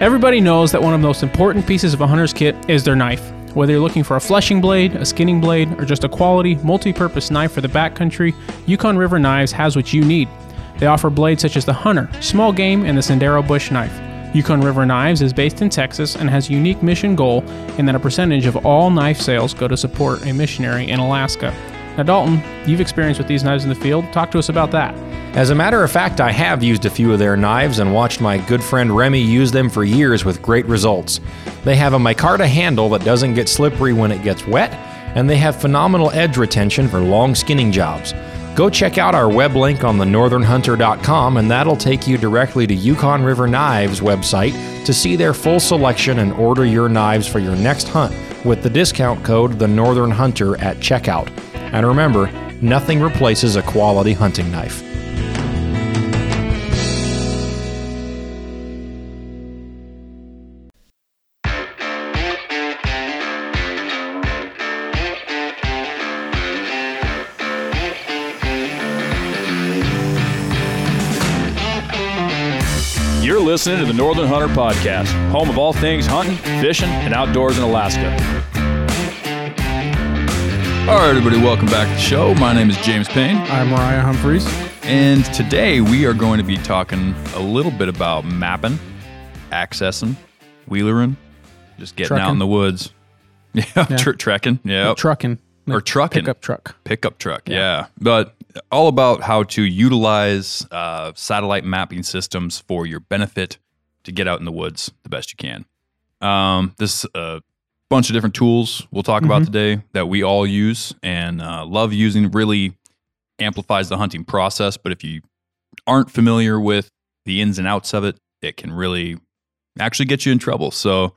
Everybody knows that one of the most important pieces of a hunter's kit is their knife. Whether you're looking for a fleshing blade, a skinning blade, or just a quality, multi purpose knife for the backcountry, Yukon River Knives has what you need. They offer blades such as the Hunter, Small Game, and the Sendero Bush Knife. Yukon River Knives is based in Texas and has a unique mission goal in that a percentage of all knife sales go to support a missionary in Alaska. Now, Dalton, you've experienced with these knives in the field. Talk to us about that. As a matter of fact, I have used a few of their knives and watched my good friend Remy use them for years with great results. They have a micarta handle that doesn't get slippery when it gets wet, and they have phenomenal edge retention for long skinning jobs. Go check out our web link on the thenorthernhunter.com, and that'll take you directly to Yukon River Knives website to see their full selection and order your knives for your next hunt with the discount code The Northern Hunter at checkout. And remember, nothing replaces a quality hunting knife. You're listening to the Northern Hunter Podcast, home of all things hunting, fishing, and outdoors in Alaska. All right, everybody, welcome back to the show. My name is James Payne, I'm Mariah Humphreys. and today we are going to be talking a little bit about mapping, accessing, wheelering, just getting out Trucking. in the woods. Yeah, tr- trekking. Yeah, Trucking. Or trucking. Pickup truck. pickup truck. Yeah. But all about how to utilize uh, satellite mapping systems for your benefit to get out in the woods the best you can. Um, this a bunch of different tools we'll talk about today that we all use and uh, love using. Really amplifies the hunting process. But if you aren't familiar with the ins and outs of it, it can really actually get you in trouble. So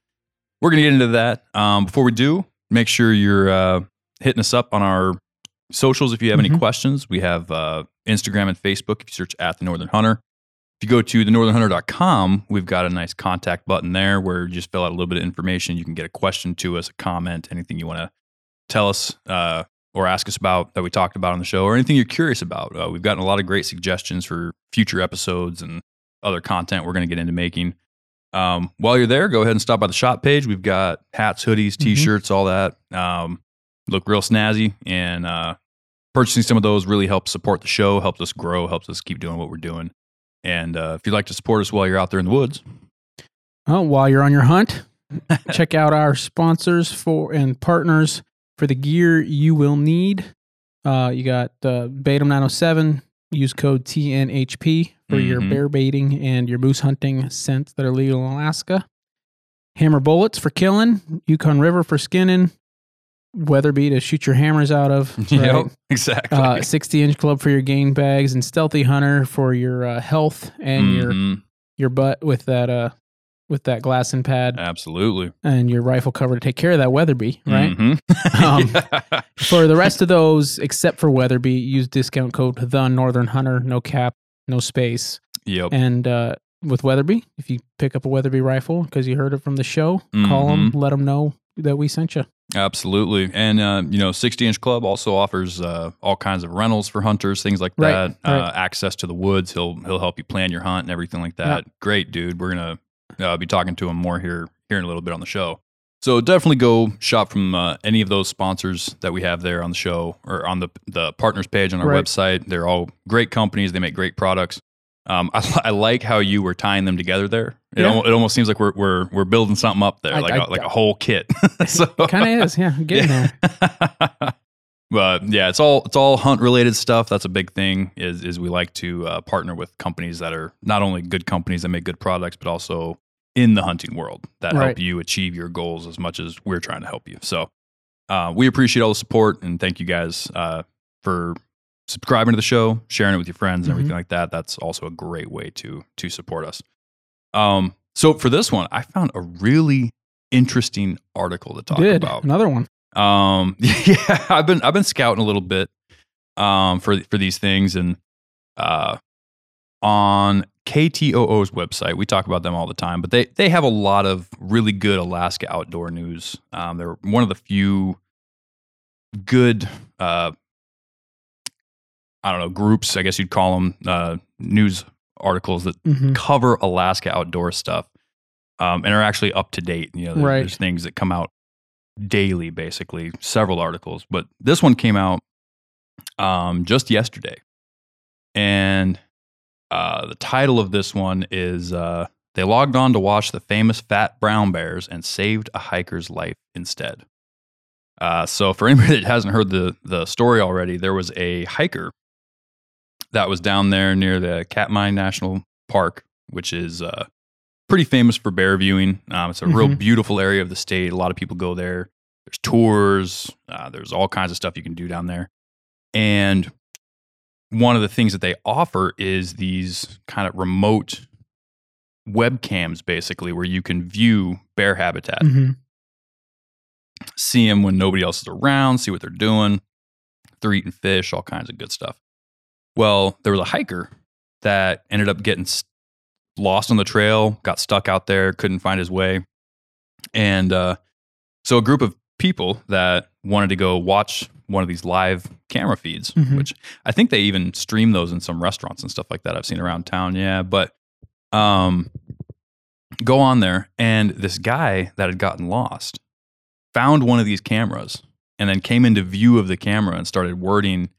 we're gonna get into that. Um, before we do, make sure you're uh, hitting us up on our socials if you have any Mhm. questions. We have uh, Instagram and Facebook if you search at the Northern Hunter. If you go to thenorthernhunter.com, we've got a nice contact button there where you just fill out a little bit of information. You can get a question to us, a comment, anything you want to tell us uh, or ask us about that we talked about on the show, or anything you're curious about. Uh, we've gotten a lot of great suggestions for future episodes and other content we're going to get into making. Um, while you're there, go ahead and stop by the shop page. We've got hats, hoodies, Mhm. t-shirts, all that. Um, look real snazzy, and uh, purchasing some of those really helps support the show, helps us grow, helps us keep doing what we're doing. And uh, if you'd like to support us while you're out there in the woods, Oh, while you're on your hunt, check out our sponsors for and partners for the gear you will need. Uh, you got uh, Bait'em 907. Use code TNHP for your Mhm. bear baiting and your moose hunting scents that are legal in Alaska. Hammer bullets for killing. Yukon River for skinning. Weatherby to shoot your hammers out of. right? exactly. Uh, 60 inch club for your game bags and Sthealthy Hunter for your uh, health and your Mhm. your butt with that uh with that glass and pad absolutely and your rifle cover to take care of that Weatherby, right? Mhm. Um, Yeah. For the rest of those, except for Weatherby, use discount code the Northern Hunter, no cap, no space. Yep. And uh, with Weatherby, if you pick up a Weatherby rifle because you heard it from the show, call them, let them know that we sent you. Absolutely. And, uh, you know, 60 inch club also offers uh, all kinds of rentals for hunters, things like Right, that. Uh, access to the woods. He'll he'll help you plan your hunt and everything like that. Great dude. We're going to uh, be talking to him more here, here in a little bit on the show. So definitely go shop from uh, any of those sponsors that we have there on the show or on the, the partners page on our Right. website. They're all great companies. They make great products. Um, I, I like how you were tying them together there. It, Yeah. almost, it almost seees like we're, we're, we're building something up there, I- like, I- a like a whole kit. so, kind of is, yeah. Getting there. but yeah, it's all it's all hunt related stuff. That's a big thing. Is is we like to uh, partner with companies that are not only good companies that make good products, but also in the hunting world that Right. help you achieve your goals as much as we're trying to help you. So uh, we appreciate all the support and thank you guys uh, for subscribing to the show, sharing it with your friends, and Mhm. everything like that. That's also a great way to to support us. Um, so for this one, I found a really interesting article to talk Good. about. Another one. Um, yeah, I've been I've been scouting a little bit um for for these things and uh on KTOO's website, we talk about them all the time, but they they have a lot of really good Alaska outdoor news. Um, they're one of the few good uh I don't know groups, I guess you'd call them uh, news articles that Mhm. cover Alaska outdoor stuff. um, and are actually up to date. You know, there- Right. there's things that come out daily, basically, several articles. But this one came out um, just yesterday, and uh, the title of this one is uh, "They logged on to watch the famous fat brown bears and saved a hiker's life instead." Uh, so, for anybody that hasn't heard the the story already, there was a hiker that was down there near the Katmai National Park, which is uh, pretty famous for bear viewing. Um, it's a real Mhm. beautiful area of the state. A lot of people go there. There's tours. Uh, there's all kinds of stuff you can do down there. And one of the things that they offer is these kind of remote webcams, basically, where you can view bear habitat Mhm. see them when nobody else is around, see what they're doing. They're eating fish, all kinds of good stuff. Well, there was a hiker that ended up getting lost on the trail, got stuck out there, couldn't find his way. And uh, so a group of people that wanted to go watch one of these live camera feeds, Mhm. which I think they even stream those in some restaurants and stuff like that I've seen around town. Yeah. But um, go on there, and this guy that had gotten lost found one of these cameras and then came into view of the camera and started wording,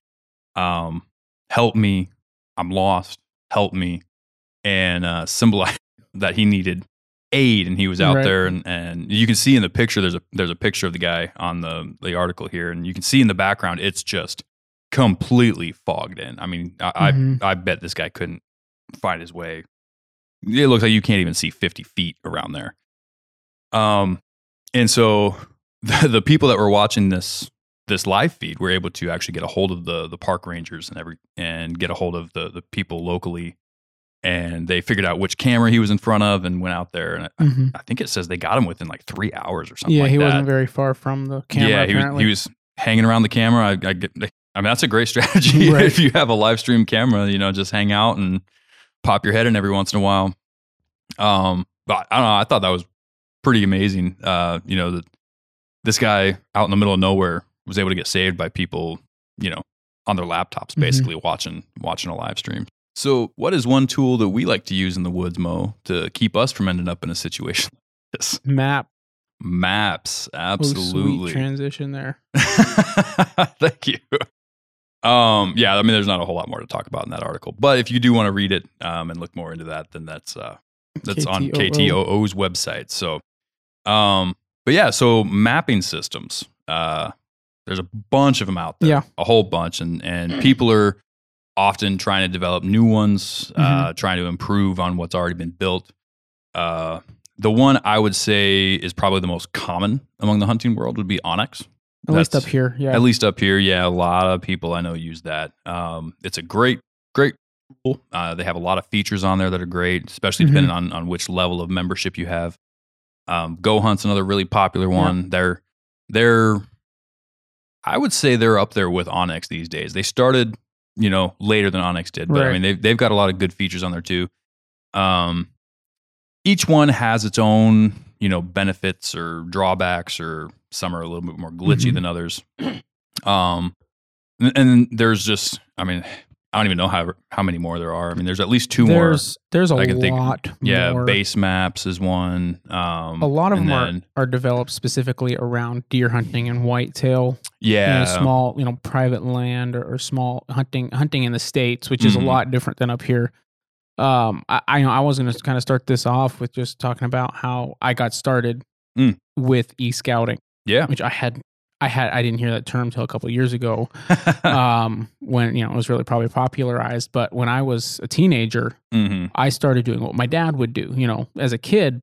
um, "Help me, I'm lost. Help me," and uh, symbolized that he needed aid, and he was out Right. there, and, and you can see in the picture there's a there's a picture of the guy on the the article here, and you can see in the background it's just completely fogged in. I mean, I Mhm. I, I bet this guy couldn't find his way. It looks like you can't even see 50 feet around there. Um, and so the, the people that were watching this this live feed we're able to actually get a hold of the the park rangers and every and get a hold of the the people locally, and they figured out which camera he was in front of and went out there. And I, Mhm. I think it says they got him within like three hours or something. Yeah, like he that. wasn't very far from the camera. yeah, he was, he was hanging around the camera. I, I get. I mean, that's a great strategy Right. if you have a live stream camera. You know, just hang out and pop your head in every once in a while. Um, but I don't know. I thought that was pretty amazing. Uh, you know, that this guy out in the middle of nowhere was able to get saved by people, you know, on their laptops, Mhm. basically watching watching a live stream. So, what is one tool that we like to use in the woods, Mo, to keep us from ending up in a situation like this? map. Maps, Oh, absolutely. sweet transition there. Thank you. Um, yeah, I mean, there's not a whole lot more to talk about in that article, but if you do want to read it um, and look more into that, then that's uh, that's on KTOO. KTOO's website. So, um, but yeah, so mapping systems. Uh, there's a bunch of them out there. Yeah. a whole bunch, and and people are often trying to develop new ones, uh, Mm-hmm. trying to improve on what's already been built. Uh, the one I would say is probably the most common among the hunting world would be onX. At least up here. Yeah. At least up here, yeah, a lot of people I know use that. Um, it's a great, great tool. Uh, they have a lot of features on there that are great, especially Mhm. depending on on which level of membership you have. Um, Go Hunt's another really popular one. They're they're, I would say they're up there with onX these days. They started, you know, later than onX did, but I mean they've they've got a lot of good features on there too. Um, each one has its own, you know, benefits or drawbacks, or some are a little bit more glitchy Mhm. than others. Um, and, and there's just, I mean, I don't even know how how many more there are. I mean, there's at least two more. there's there's a I can think- lot. Yeah, more. base maps is one. Um, A lot of them are, then- are developed specifically around deer hunting and whitetail. yeah, you know, small, you know, private land or, or small hunting hunting in the states, which is Mhm. a lot different than up here. Um, I I, know I was going to kind of start this off with just talking about how I got started Mm. with e scouting, yeah. which I had I had I didn't hear that term till a couple of years ago. um, when you know it was really probably popularized. But when I was a teenager, hmm I started doing what my dad would do. You know, as a kid,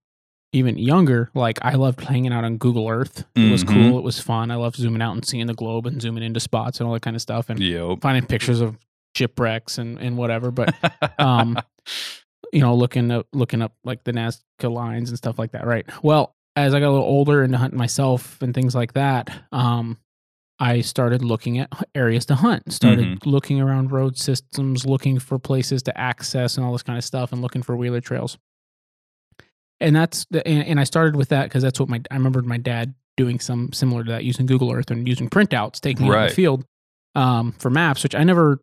even younger, like I loved hanging out on Google Earth. It was Mhm. cool. It was fun. I loved zooming out and seeing the globe and zooming into spots and all that kind of stuff and Yep. finding pictures of shipwrecks and, and whatever. But um, you know, looking up looking up like the Nazca lines and stuff like that. Right. Well, as I got a little older and hunting myself and things like that, um, I started looking at areas to hunt. Started looking around road systems, looking for places to access and all this kind of stuff, and looking for wheeler trails. And that's the, and, and I started with that because that's what my I remembered my dad doing some similar to that using Google Earth and using printouts, taking it in the field um, for maps, which I never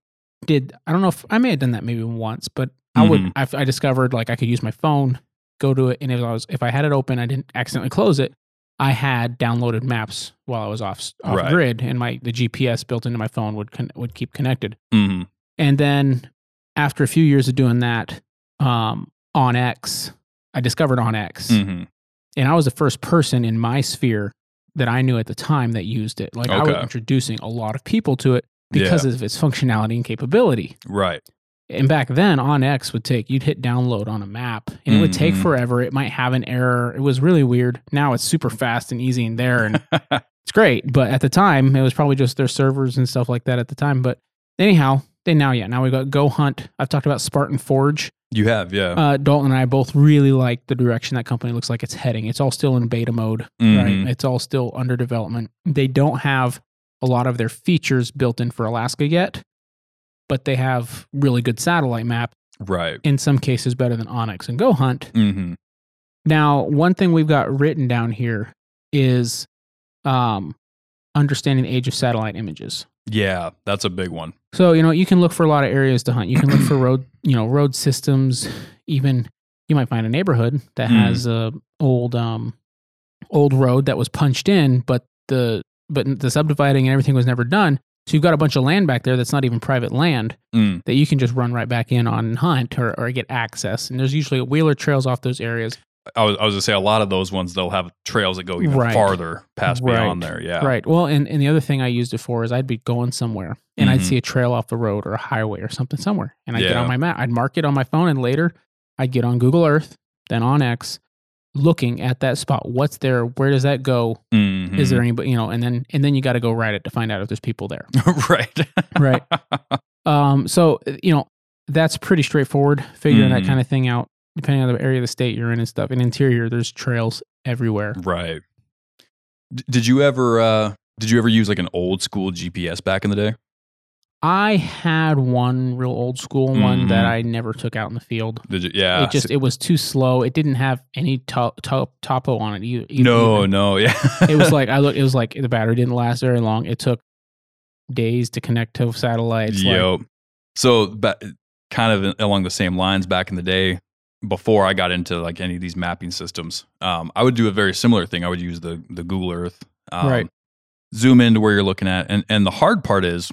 did. I don't know if I may have done that maybe once, but I would. Mhm. I, I discovered like I could use my phone go to it, and if I was if I had it open, I didn't accidentally close it. I had downloaded maps while I was off off Right. grid, and my the GPS built into my phone would con- would keep connected. hmm And then after a few years of doing that, um, onX, I discovered onX, hmm and I was the first person in my sphere that I knew at the time that used it. Like I was introducing a lot of people to it because of its functionality and capability. Right. And back then, onX would take you'd hit download on a map, and it would take Mhm. forever. It might have an error. It was really weird. Now it's super fast and easy and there, and it's great. But at the time, it was probably just their servers and stuff like that at the time. But anyhow, they now yeah now we got Go Hunt. I've talked about Spartan Forge. You have, yeah. Uh, Dalton and I both really like the direction that company looks like it's heading. It's all still in beta mode, Mhm. right? It's all still under development. They don't have a lot of their features built in for Alaska yet, but they have really good satellite map. Right. In some cases, better than onX and Go Hunt. hmm Now, one thing we've got written down here is um, understanding the age of satellite images. Yeah, that's a big one. So you know you can look for a lot of areas to hunt. You can look for road, you know, road systems. Even you might find a neighborhood that Mm. has a old, um, old road that was punched in, but the but the subdividing and everything was never done. So you've got a bunch of land back there that's not even private land Mm. that you can just run right back in on and hunt or, or get access. And there's usually a wheeler trails off those areas. I was, I was gonna say a lot of those ones they'll have trails that go even Right. farther past beyond there. Yeah. Right. Well, and, and the other thing I used it for is I'd be going somewhere and I'd Mhm. see a trail off the road or a highway or something somewhere. And I'd get on my map. I'd mark it on my phone and later I'd get on Google Earth, then onX, looking at that spot. What's there? Where does that go? Mhm. Is there anybody, you know, and then and then you got to go ride it to find out if there's people there. right. Right. Um, so you know, that's pretty straightforward, figuring that Mhm. kind of thing out, depending on the area of the state you're in and stuff. In interior, there's trails everywhere. right. D- did you ever uh did you ever use like an old school GPS back in the day? I had one real old school one that Mhm. I never took out in the field. Did you? Yeah. it just it was too slow. It didn't have any to- to- topo on it. e- no, even. no, yeah. it was like I look. It was like the battery didn't last very long. It took days to connect to satellites. like- Yep. so, ba- kind of along the same lines, back in the day, before I got into like any of these mapping systems, um, I would do a very similar thing. I would use the the Google Earth, um, Right. Zoom into where you're looking at, and and the hard part is,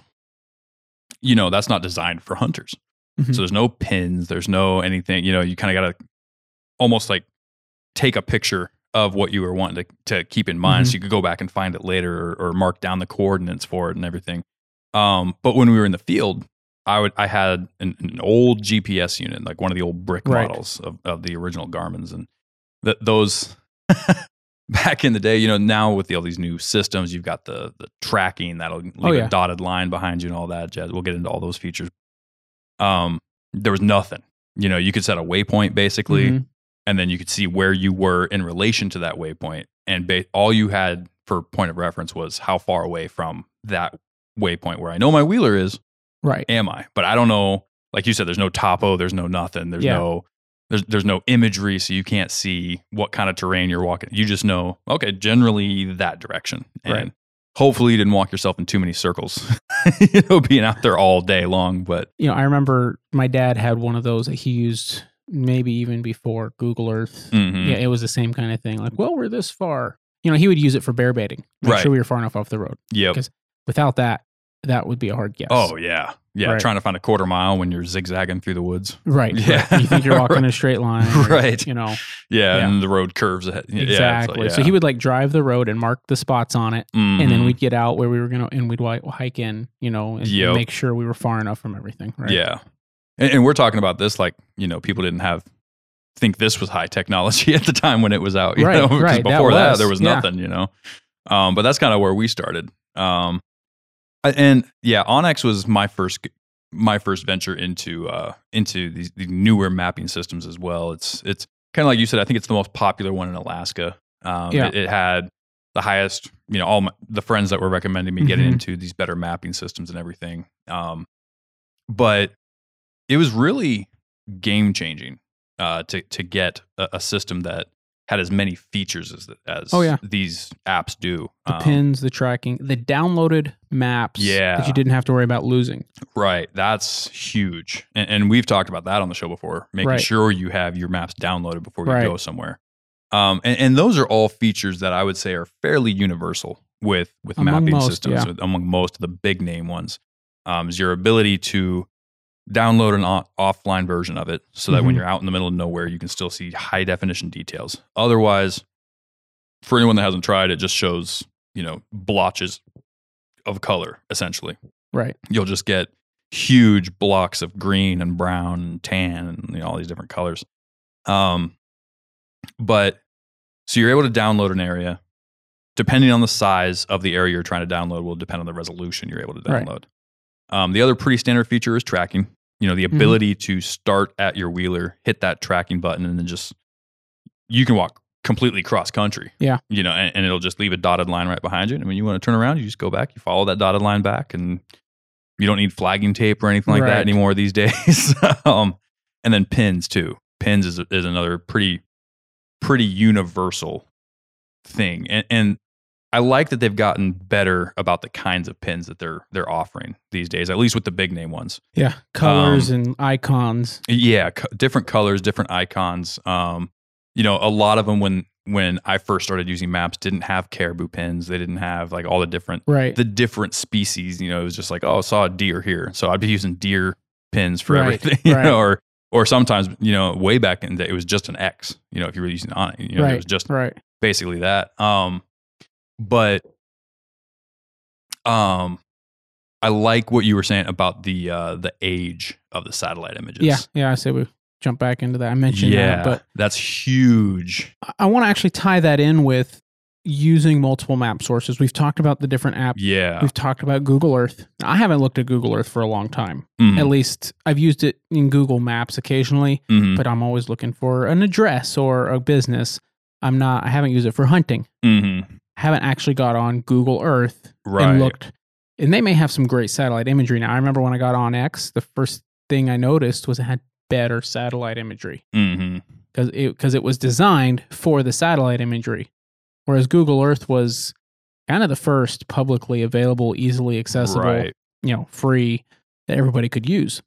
you know, that's not designed for hunters. Mhm. So there's no pins, there's no anything. You know, you kind of got to almost like take a picture of what you were wanting to, to keep in mind, Mhm. so you could go back and find it later, or, or mark down the coordinates for it and everything. Um, but when we were in the field, I would I had an, an old GPS unit, like one of the old brick Right. models of, of the original Garmin's, and th- those back in the day, you know, now with the, all these new systems, you've got the the tracking that'll leave Oh, yeah. a dotted line behind you and all that jazz. We'll get into all those features. Um, there was nothing. You know, you could set a waypoint basically, Mhm. and then you could see where you were in relation to that waypoint, and ba- all you had for point of reference was how far away from that waypoint where I know my wheeler is right. am I? But I don't know. Like you said, there's no topo, there's no nothing, there's Yeah. no there's there's no imagery, so you can't see what kind of terrain you're walking. You just know, okay, generally that direction. And Right. hopefully you didn't walk yourself in too many circles, you know, being out there all day long. But You know, I remember my dad had one of those that he used maybe even before Google Earth. mhm. Yeah, it was the same kind of thing. Like, well, we're this far. You know, he would use it for bear baiting. Make Right. sure we were far enough off the road. Yeah. because- Without that, that would be a hard guess. Oh yeah. Yeah. Right. Trying to find a quarter mile when you're zigzagging through the woods. right. Yeah. right. You think you're walking in a straight line, or, Right. You know, Yeah. Yeah. And the road curves ahead. Yeah, like- exactly. So he would like drive the road and mark the spots on it, and then Mhm. we'd get out where we were gonna, and we'd hike in, you know, and, Yep. make sure we were far enough from everything. Right. Yeah. And, and we're talking about this like, you know, people didn't have think this was high technology at the time when it was out. You Right, know? right, Before that, was, there was yeah. nothing, you know. Um, but that's kind of where we started. Um, and yeah, onX was my first my first venture into uh into these, these newer mapping systems as well. It's it's kind of like you said. I think it's the most popular one in Alaska. Um, Yeah. it, it had the highest, you know, all my, the friends that were recommending me getting Mhm. into these better mapping systems and everything. Um, but it was really game changing uh, to to get a, a system that had as many features as as Oh, yeah. these apps do. The Um, pins, the tracking, the downloaded maps Yeah. that you didn't have to worry about losing. Right. That's huge. And, and we've talked about that on the show before, making Right. sure you have your maps downloaded before you Right. go somewhere. Um, and, and those are all features that I would say are fairly universal with, with Among mapping most, systems, yeah. among most of the big name ones. Um, is your ability to download an o- offline version of it so that when Mhm. you're out in the middle of nowhere, you can still see high definition details. Otherwise, for anyone that hasn't tried, it just shows, you know, blotches of color essentially Right. you'll just get huge blocks of green and brown and tan and you know, all these different colors. Um, but so you're able to download an area. Depending on the size of the area you're trying to download, will depend on the resolution you're able to Right. download. Um, the other pretty standard feature is tracking. You know, the Mhm. ability to start at your wheeler, hit that tracking button, and then just you can walk completely cross country. Yeah. You know, and, and it'll just leave a dotted line right behind you. And when you want to turn around, you just go back, you follow that dotted line back, and you don't need flagging tape or anything like Right. that anymore these days. um, and then pins too. Pins is is another pretty pretty universal thing, and and I like that they've gotten better about the kinds of pins that they're they're offering these days, at least with the big name ones. Yeah. Colors Um, and icons. Yeah, co- different colors, different icons. Um, you know, a lot of them when when I first started using maps didn't have caribou pins. They didn't have like all the different Right. the different species. You know, it was just like, oh, I saw a deer here, so I'd be using deer pins for Right, everything. You right. know, or or sometimes you know, way back in the day, it was just an X. You know, if you were using on it, you know, right. it was just right. basically that. Um, but um, I like what you were saying about the uh, the age of the satellite images. Yeah. Yeah. I say we jump back into that. I mentioned yeah, that, but that's huge. I- I want to actually tie that in with using multiple map sources. We've talked about the different apps. Yeah, We've talked about Google Earth. I haven't looked at Google Earth for a long time. Mhm, At least I've used it in Google Maps occasionally, mhm, but I'm always looking for an address or a business. I'm not, I haven't used it for hunting. mhm. Haven't actually got on Google Earth Right. and looked. And they may have some great satellite imagery now. I remember when I got onX, the first thing I noticed was it had better satellite imagery mm-hmm. because it, because it was designed for the satellite imagery, whereas Google Earth was kind of the first publicly available, easily accessible, Right. you know, free that everybody could use.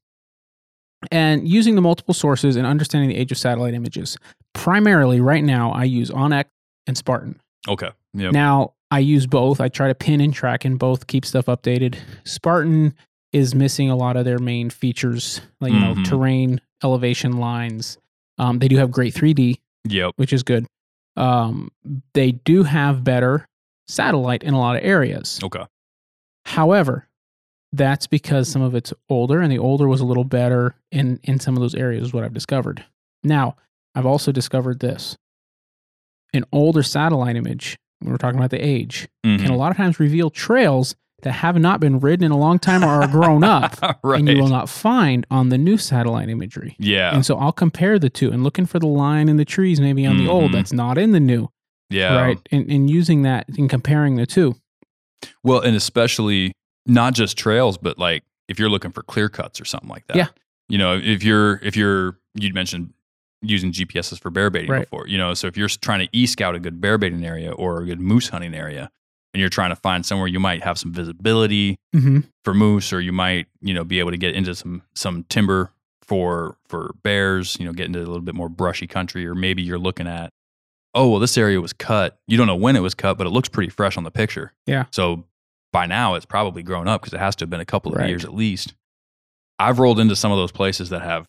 And using the multiple sources and understanding the age of satellite images, primarily right now, I use OnX and Spartan. Okay. Yep. Now, I use both. I try to pin and track in both, keep stuff updated. Spartan is missing a lot of their main features, like, you know, Mhm. terrain, elevation lines. Um, they do have great 3D, Yep. which is good. Um, they do have better satellite in a lot of areas. Okay. However, that's because some of it's older, and the older was a little better in in some of those areas. Is what I've discovered. Now, I've also discovered this: an older satellite image. When we're talking about the age, Mhm. can a lot of times reveal trails that have not been ridden in a long time or are grown up, right. and you will not find on the new satellite imagery. yeah. And so I'll compare the two and looking for the line in the trees, maybe on the old Mhm. that's not in the new, yeah. right? And, and using that and comparing the two. Well, and especially not just trails, but like if you're looking for clear cuts or something like that. Yeah. You know, if you're if you're you'd mentioned using GPSs for bear baiting Right. before. You know, so if you're trying to e scout a good bear baiting area or a good moose hunting area, and you're trying to find somewhere you might have some visibility Mm-hmm. for moose, or you might you know be able to get into some some timber for for bears. You know, get into a little bit more brushy country, or maybe you're looking at oh well, this area was cut. You don't know when it was cut, but it looks pretty fresh on the picture. Yeah. So by now it's probably grown up because it has to have been a couple of Right. years at least. I've rolled into some of those places that have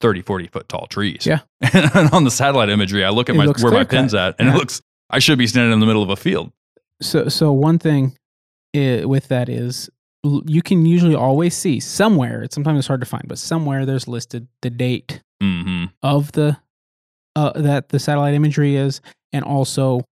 30, 40 foot tall trees. Yeah. and on the satellite imagery, I look at It my where my pin's at, and Yeah. it looks I should be standing in the middle of a field. So, so one thing i with that is you can usually always see somewhere. It's sometimes it's hard to find, but somewhere there's listed the date hmm of the uh, that the satellite imagery is, and also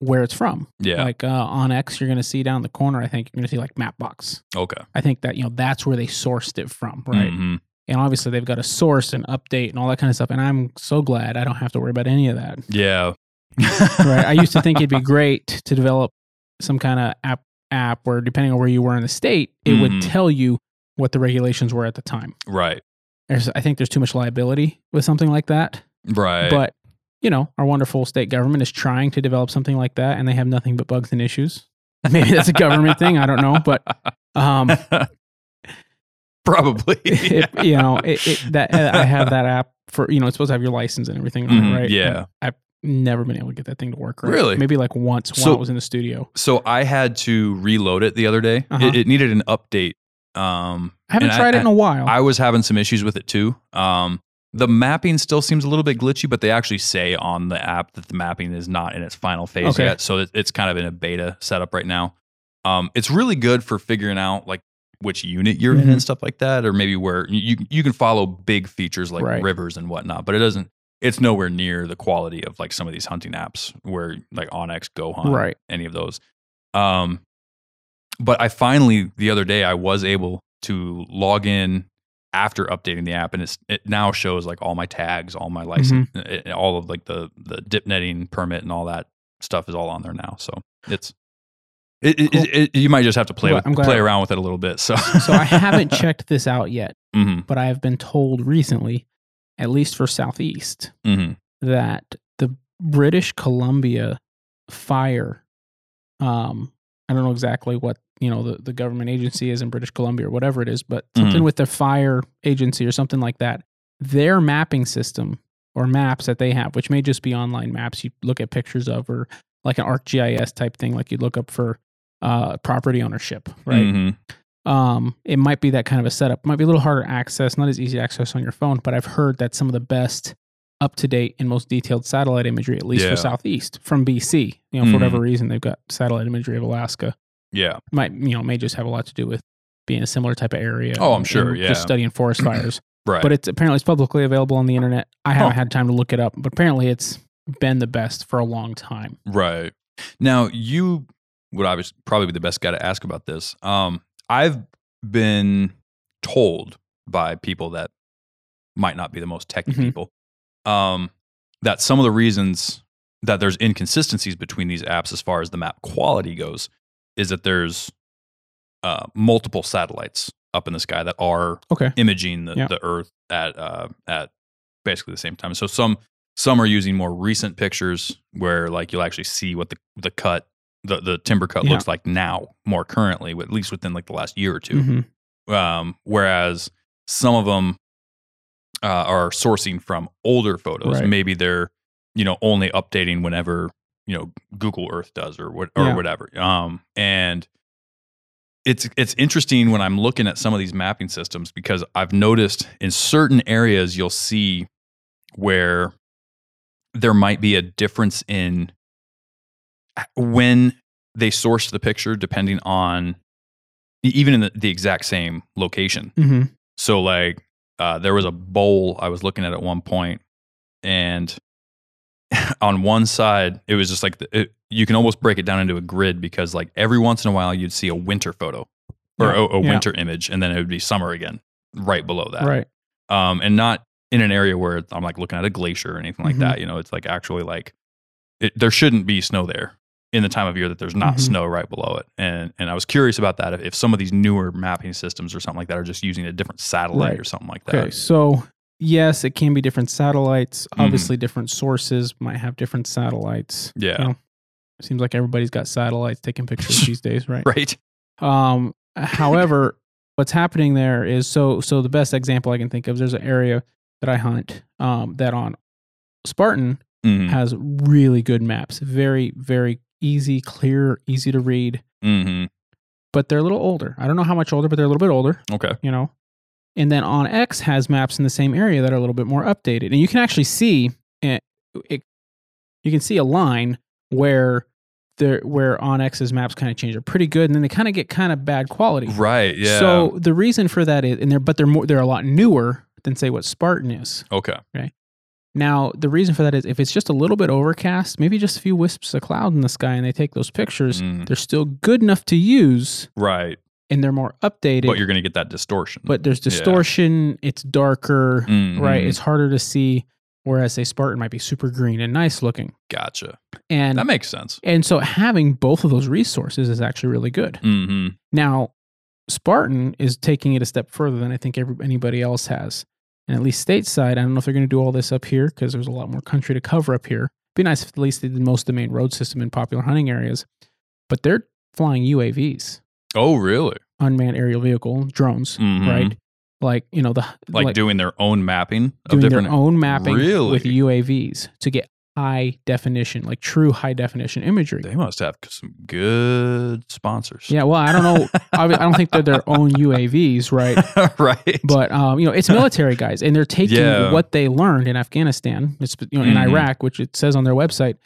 where it's from. Yeah. Like uh, onX, you're going to see down the corner. I think you're going to see like Mapbox. okay. I think that you know that's where they sourced it from, right? Mhm. And obviously they've got a source and update and all that kind of stuff. And I'm so glad I don't have to worry about any of that. Yeah. right? I used to think it'd be great to develop some kind of app app where depending on where you were in the state, it would Mhm. tell you what the regulations were at the time. right. There's, I think there's too much liability with something like that. Right. But you know, our wonderful state government is trying to develop something like that, and they have nothing but bugs and issues. Maybe that's a government thing. I don't know, but um, Probably. it, you know, it, it, that I have that app for you know, it's supposed to have your license and everything, on it, Mhm, right? yeah. And I've never been able to get that thing to work right. Really? Maybe like once while I was in the studio. so I had to reload it the other day. Uh-huh. It, it needed an update. Um, I haven't tried it in a while. I was having some issues with it too. Um, the mapping still seems a little bit glitchy, but they actually say on the app that the mapping is not in its final phase Okay. yet. So it's kind of in a beta setup right now. Um, it's really good for figuring out like which unit you're in Mhm. and stuff like that, or maybe where you you can follow big features like Right. rivers and whatnot, but it doesn't. It's nowhere near the quality of like some of these hunting apps where like onX, Go Hunt, Right. any of those. Um, but I finally the other day I was able to log in after updating the app, and it's it now shows like all my tags, all my license, Mm-hmm. it- all of like the the dip netting permit and all that stuff is all on there now. So it's it, it, Cool. it, it- you might just have to play Well, with, play around with it a little bit. So so I haven't checked this out yet, hmm but I have been told recently, at least for Southeast, hmm that the British Columbia fire, um, I don't know exactly what you know the, the government agency is in British Columbia or whatever it is, but something Mhm. with the fire agency or something like that. Their mapping system or maps that they have, which may just be online maps you look at pictures of, or like an ArcGIS type thing, like you'd look up for uh, property ownership, right? hmm um, it might be that kind of a setup. It might be a little harder access, not as easy to access on your phone, but I've heard that some of the best up to date and most detailed satellite imagery, at least Yeah. for Southeast, from BC. You know, for Mhm. whatever reason, they've got satellite imagery of Alaska. Yeah. Might you know may just have a lot to do with being a similar type of area. Oh, I'm sure, yeah. Just studying forest fires, Right. but it's apparently it's publicly available on the internet. I haven't Huh. had time to look it up, but apparently it's been the best for a long time. Right. Now, you would obviously probably be the best guy to ask about this. Um, I've been told by people that might not be the most techy Mhm. people um, that some of the reasons that there's inconsistencies between these apps as far as the map quality goes is that there's uh, multiple satellites up in the sky that are Okay. imaging the, Yeah. the Earth at uh, at basically the same time. So some some are using more recent pictures where like you'll actually see what the the cut the the timber cut Yeah. looks like now more currently, at least within like the last year or 2 Mhm. Um, whereas some of them uh, are sourcing from older photos. Right. Maybe they're you know only updating whenever you know Google Earth does or what or Yeah. whatever. Um, and it's it's interesting when I'm looking at some of these mapping systems because I've noticed in certain areas you'll see where there might be a difference in when they sourced the picture depending on even in the, the exact same location. Mhm. So like uh, there was a bowl I was looking at at one point, and on one side it was just like the, it, you can almost break it down into a grid because like every once in a while you'd see a winter photo or Yeah, a, a yeah. winter image, and then it would be summer again right below that. Right. Um, and not in an area where I'm like looking at a glacier or anything like Mhm. that. You know, it's like actually like it, there shouldn't be snow there in the time of year that there's not Mhm. snow right below it. And and I was curious about that if, if some of these newer mapping systems or something like that are just using a different satellite Right. or something like that. Okay, so yes, it can be different satellites. Mhm. Obviously, different sources might have different satellites. Yeah. You know, seems like everybody's got satellites taking pictures these days, right? Right. Um, however, what's happening there is so so the best example I can think of is there's an area that I hunt um, that on Spartan Mhm. has really good maps, very very easy, clear, easy to read, Mhm. but they're a little older. I don't know how much older, but they're a little bit older. Okay. you know. And then onX has maps in the same area that are a little bit more updated, and you can actually see it. it you can see a line where there where onX's maps kind of change. They're pretty good, and then they kind of get kind of bad quality. Right. Yeah. So the reason for that is, and they're but they're more they're a lot newer than say what Spartan is. okay. Now the reason for that is if it's just a little bit overcast, maybe just a few wisps of cloud in the sky, and they take those pictures, Mm. they're still good enough to use, Right. and they're more updated. But you're going to get that distortion. but there's distortion. It's darker, Mhm. right? It's harder to see. Whereas a Spartan might be super green and nice looking, gotcha. and That makes sense. and so having both of those resources is actually really good. hmm Now, Spartan is taking it a step further than I think every, anybody else has. And at least stateside, I don't know if they're going to do all this up here because there's a lot more country to cover up here. It'd Be nice if at least they did most of the main road system in popular hunting areas. But they're flying UAVs, Oh, really? unmanned aerial vehicle drones, Mhm. right? Like you know the Like, doing their own mapping of doing their own mapping Really? with UAVs to get high definition, like true high definition imagery. They must have some good sponsors. Yeah, well, I don't know. I I don't think they're their own UAVs, right? right. But um, you know, it's military guys, and they're taking Yeah. what they learned in Afghanistan, it's, you know, in Mhm. Iraq, which it says on their website,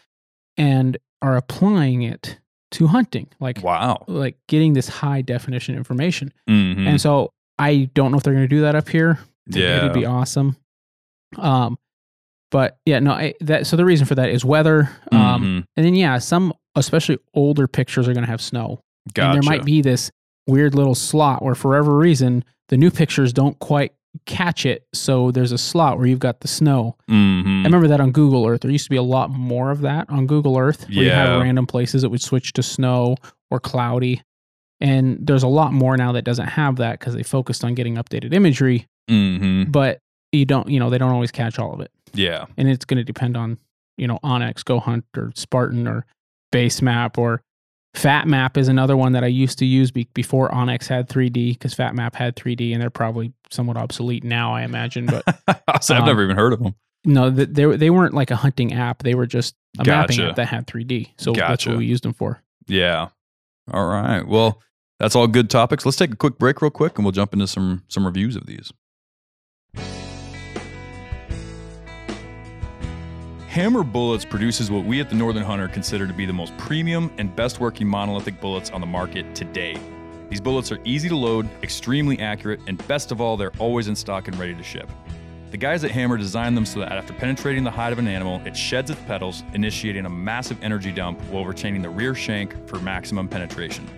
and are applying it to hunting, like wow. like getting this high definition information. Mhm. And so I don't know if they're going to do that up here. Yeah. it'd be awesome. Um, but yeah, no, I, that so the reason for that is weather. Um, Mhm. and then yeah, some especially older pictures are going to have snow, Gotcha. and there might be this weird little slot where, for whatever reason, the new pictures don't quite catch it. So there's a slot where you've got the snow. Mhm. I remember that on Google Earth. There used to be a lot more of that on Google Earth. Where you have Yeah. random places that would switch to snow or cloudy. And there's a lot more now that doesn't have that because they focused on getting updated imagery, Mhm. but you don't, you know, they don't always catch all of it. Yeah. And it's going to depend on, you know, onX, Go Hunt, or Spartan, or Base Map, or Fat Map is another one that I used to use be- before onX had 3D because Fat Map had 3D and they're probably somewhat obsolete now, I imagine. But So I've Um, never even heard of them. no, they they weren't like a hunting app. They were just a mapping app that had 3D. So that's what we used them for. Yeah. All right. Well, that's all good topics. Let's take a quick break, real quick, and we'll jump into some some reviews of these. Hammer Bullets produces what we at the Northern Hunter consider to be the most premium and best working monolithic bullets on the market today. These bullets are easy to load, extremely accurate, and best of all, they're always in stock and ready to ship. The guys at Hammer designed them so that after penetrating the hide of an animal, it sheds its petals, initiating a massive energy dump while retaining the rear shank for maximum penetration.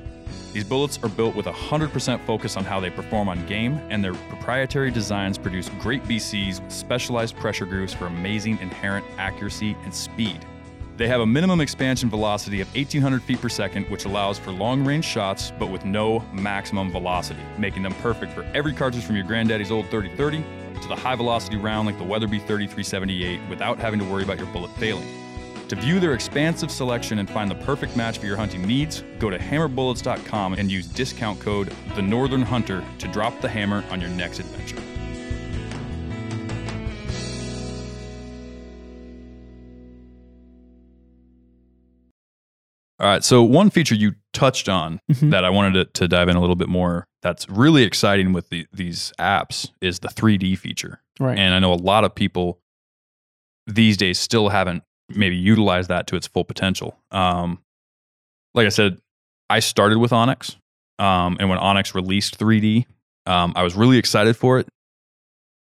These bullets are built with a 100% focus on how they perform on game, and their proprietary designs produce great BCs with specialized pressure grooves for amazing inherent accuracy and speed. They have a minimum expansion velocity of 1800 feet per second, which allows for long range shots but with no maximum velocity, making them perfect for every cartridge from your granddaddy's old 3030 to the high velocity round like the Weatherby 3378 without having to worry about your bullet failing. To view their expansive selection and find the perfect match for your hunting needs, go to hammerbullets.com and use discount code The Northern Hunter to drop the hammer on your next adventure. All right, so one feature you touched on Mhm. that I wanted to, to dive in a little bit more that's really exciting with the, these apps is the 3D feature. Right. And I know a lot of people these days still haven't maybe utilize that to its full potential. Um, like I said, I started with onX. Um, and when onX released 3D, um, I was really excited for it.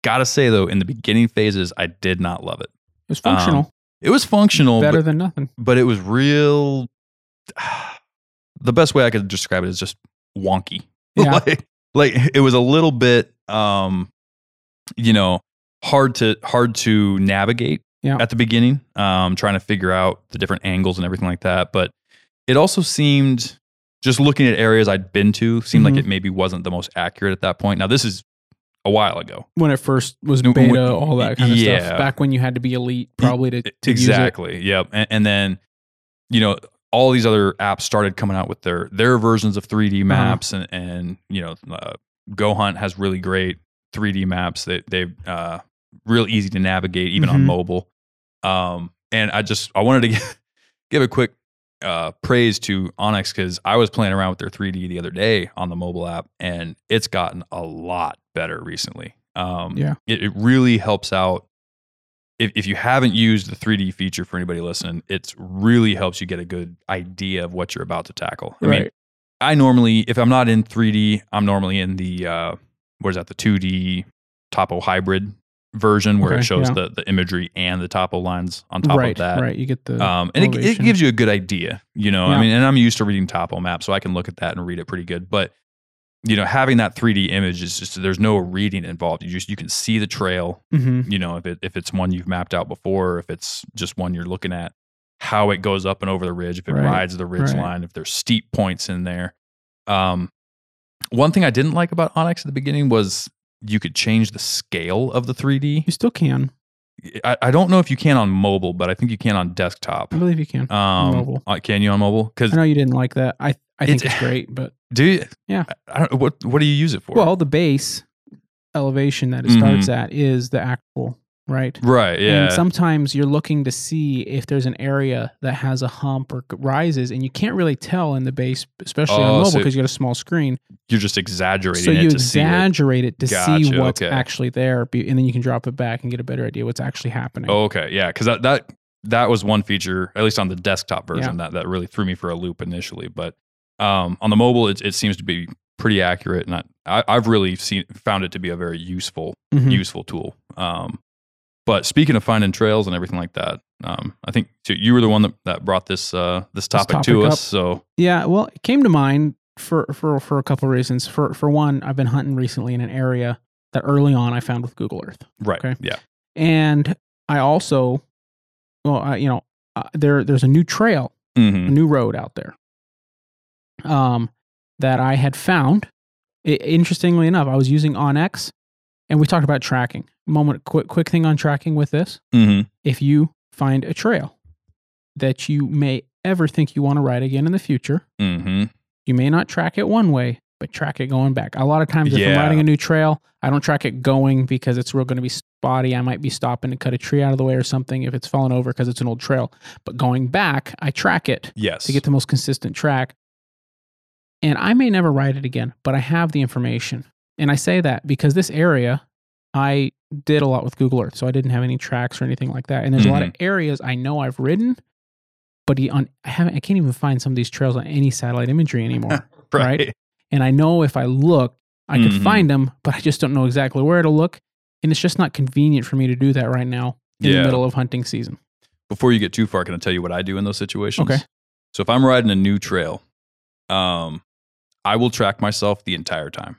Gotta say though, in the beginning phases, I did not love it. it was functional. It was functional, better but, than nothing. but it was real. The best way I could describe it is just wonky. Yeah. like, like it was a little bit, um, you know, hard to hard to navigate Yeah. at the beginning. Um, trying to figure out the different angles and everything like that. But it also seemed, just looking at areas I'd been to, seemed Mhm. like it maybe wasn't the most accurate at that point. Now this is a while ago. when it first was beta, when- all that kind of yeah. stuff. Back when you had to be elite, probably to, to use it. exactly. Yep. And, and then, you know, all these other apps started coming out with their their versions of 3D Uh-huh. maps, and and you know, uh, Go Hunt has really great 3D maps that they uh real easy to navigate even on Mhm. mobile. Um, and I just I wanted to give, give a quick uh praise to onX because I was playing around with their 3D the other day on the mobile app, and it's gotten a lot better recently. Um, Yeah. it, it really helps out if, if you haven't used the 3D feature for anybody listening, it really helps you get a good idea of what you're about to tackle. I mean, I normally, if I'm not in 3D, I'm normally in the, uh, what is that, the 2D topo hybrid version where Okay, it shows yeah. the, the imagery and the topo lines on top right. of that. Right. You get the Um, and it, it gives you a good idea, you know. I mean, and I'm used to reading topo maps, so I can look at that and read it pretty good. But you know, having that 3D image is just there's no reading involved. You just you can see the trail, Mhm. you know, if it if it's one you've mapped out before, if it's just one you're looking at, how it goes up and over the ridge, if it Right, rides the ridge right. line, if there's steep points in there. Um, one thing I didn't like about onX at the beginning was you could change the scale of the 3D. You still can. I, I don't know if you can on mobile, but I think you can on desktop. I believe you can. Um, mobile. uh, Can you on mobile? Because I know you didn't like that. I I think It's- it's great, but do you? Yeah. I, don't. What What do you use it for? well, the base elevation that it starts at is the actual right. right. Yeah. And sometimes you're looking to see if there's an area that has a hump or rises, and you can't really tell in the base, especially Oh, on mobile so- because you got a small screen. You're just exaggerating So it you to see it. exaggerate it, to see what's okay. actually there, and then you can drop it back and get a better idea what's actually happening. Oh, okay. Yeah. Because that that that was one feature, at least on the desktop version, that that really threw me for a loop initially. But um, on the mobile, it, it seems to be pretty accurate, and I, I, I've really seen found it to be a very useful Mhm. useful tool. Um, but speaking of finding trails and everything like that, um, I think so you were the one that, that brought this uh, this topic, topic to up. us. So Yeah, well, it came to mind for for for a couple of reasons. For for one, I've been hunting recently in an area that early on I found with Google Earth, right, Okay. yeah, and I also, well, I, you know, uh, there there's a new trail, a hmm new road out there, um, that I had found. I, interestingly enough, I was using OnX, and we talked about tracking. Moment, quick quick thing on tracking with this. hmm If you find a trail that you may ever think you want to ride again in the future, hmm you may not track it one way, but track it going back. A lot of times, if I'm riding a new trail, I don't track it going because it's real going to be spotty. I might be stopping to cut a tree out of the way or something if it's fallen over because it's an old trail. But going back, I track it yes, to get the most consistent track. And I may never ride it again, but I have the information. And I say that because this area, I did a lot with Google Earth, so I didn't have any tracks or anything like that. And there's a lot of Mm-hmm. areas I know I've ridden, but on I haven't. I can't even find some of these trails on any satellite imagery anymore. right. right? and I know if I look, I could Mhm. find them, but I just don't know exactly where to look. And it's just not convenient for me to do that right now in Yeah. the middle of hunting season. Before you get too far, can I tell you what I do in those situations? Okay. So if I'm riding a new trail, um, I will track myself the entire time.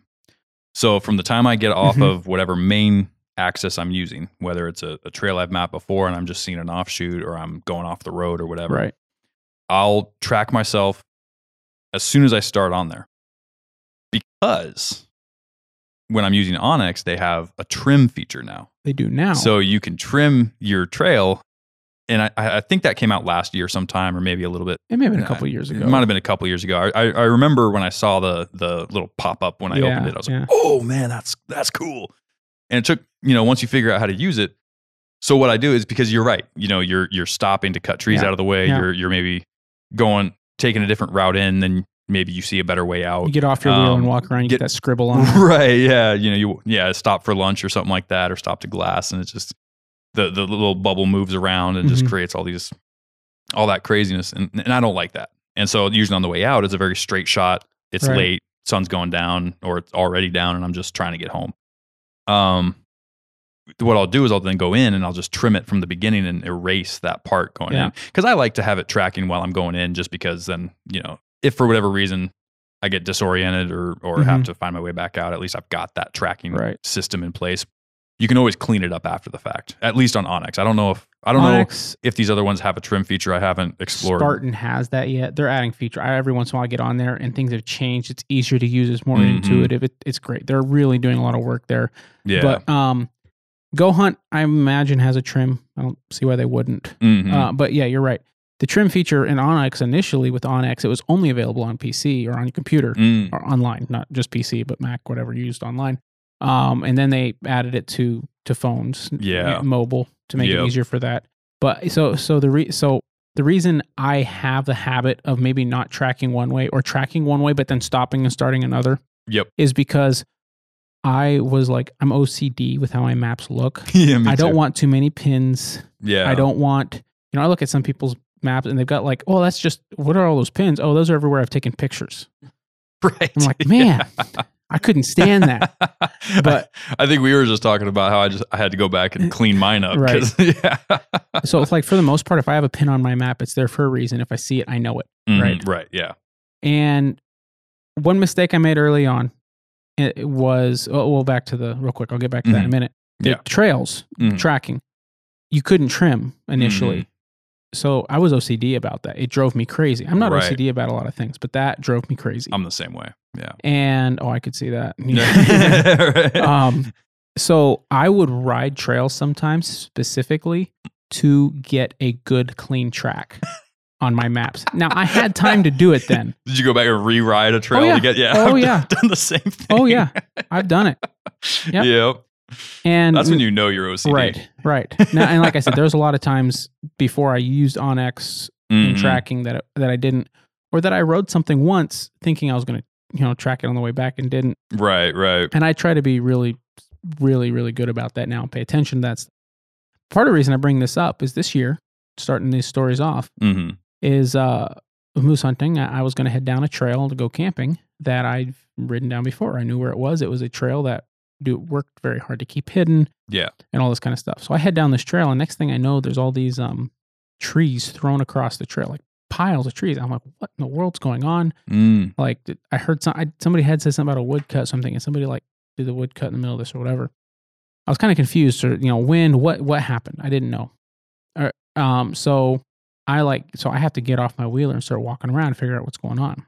So from the time I get off Mhm. of whatever main access I'm using, whether it's a, a trail I've mapped before and I'm just seeing an offshoot or I'm going off the road or whatever, Right. I'll track myself as soon as I start on there. Because when I'm using onX, they have a trim feature now. They do now. So you can trim your trail. And I, I think that came out last year sometime or maybe a little bit. it may have been a couple years ago. It might have been a couple years ago. I, I, remember when I saw the the little pop up when I Yeah, opened it. I was yeah. like, "Oh man, that's that's cool." And it took you know once you figure out how to use it. So what I do is because you're right. You know you're you're stopping to cut trees Yeah, out of the way. You're you're maybe going taking a different route in. than maybe you see a better way out. you get off your wheel Um, and walk around, you get, get- that scribble on. right yeah you know you yeah stop for lunch or something like that or stop to glass and it's just the the little bubble moves around and just Mhm. creates all these all that craziness and, and i don't like that and so usually on the way out it's a very straight shot it's Right. late sun's going down or it's already down and i'm just trying to get home um what I'll do is I'll then go in and I'll just trim it from the beginning and erase that part going Yeah. in. Because I like to have it tracking while I'm going in, just because then, you know, if for whatever reason I get disoriented or or have Mhm. to find my way back out, at least I've got that tracking Right. system in place. You can always clean it up after the fact, at least on onX. I don't know if I don't onX, know if these other ones have a trim feature I haven't explored. Spartan has that yet. They're adding feature. I, every once in a while, I get on there and things have changed. It's easier to use. It's more Mhm. intuitive. It, it's great. They're really doing a lot of work there. Yeah. But um, Go Hunt, I imagine, has a trim. I don't see why they wouldn't. Mhm. Uh, but yeah, you're right. The trim feature in onX initially with onX, it was only available on PC or on your computer Mm. or online, not just PC, but Mac, whatever you used online. Um, and then they added it to to phones, Yeah. mobile to make Yep. it easier for that. But so so the re- so the reason I have the habit of maybe not tracking one way or tracking one way but then stopping and starting another Yep. is because I was like I'm OCD with how my maps look. yeah, I don't too. want too many pins. Yeah. I don't want, you know, I look at some people's maps and they've got like, oh, that's just, what are all those pins? Oh, those are everywhere I've taken pictures. Right. I'm like, man, I couldn't stand that. But- I think we were just talking about how I just I had to go back and clean mine up. Right. Yeah. So it's like, for the most part, if I have a pin on my map, it's there for a reason. If I see it, I know it. Mhm, Right. Right. Yeah. And one mistake I made early on it was, oh, well, back to the, real quick, I'll get back to that in a Mhm. minute. The Yeah. trails Mhm. tracking, you couldn't trim initially. Mhm. So I was OCD about that. It drove me crazy. I'm not Right. OCD about a lot of things, but that drove me crazy. I'm the same way. Yeah. and oh, I could see that. Um, so I would ride trails sometimes specifically to get a good clean track on my maps. Now I had time to do it then. Did you go back and re-ride a trail yeah. to get? Yeah. Oh, I've yeah. Done the same thing. Oh yeah, I've done it. Yep. Yep. And That's when you know you're OCD. right, right. Now, and like I said, there's a lot of times before I used onX in Mhm. tracking that that I didn't, or that I rode something once thinking I was going to you know track it on the way back and didn't. Right. Right. and I try to be really, really, really good about that now and pay attention. That's part of the reason I bring this up is this year, starting these stories off, hmm is uh, moose hunting. I I was going to head down a trail to go camping that I'd ridden down before. I knew where it was. It was a trail that do worked very hard to keep hidden Yeah. and all this kind of stuff. So I head down this trail, and next thing I know, there's all these um, trees thrown across the trail, like piles of trees. I'm like, what in the world's going on? Mm. like I heard some, I, somebody had said something about a woodcut, something I'm somebody like did the woodcut in the middle of this or whatever. I was kind of confused, or you know, when what what happened? I didn't know. Or, um, so I like so I have to get off my wheeler and start walking around and figure out what's going on.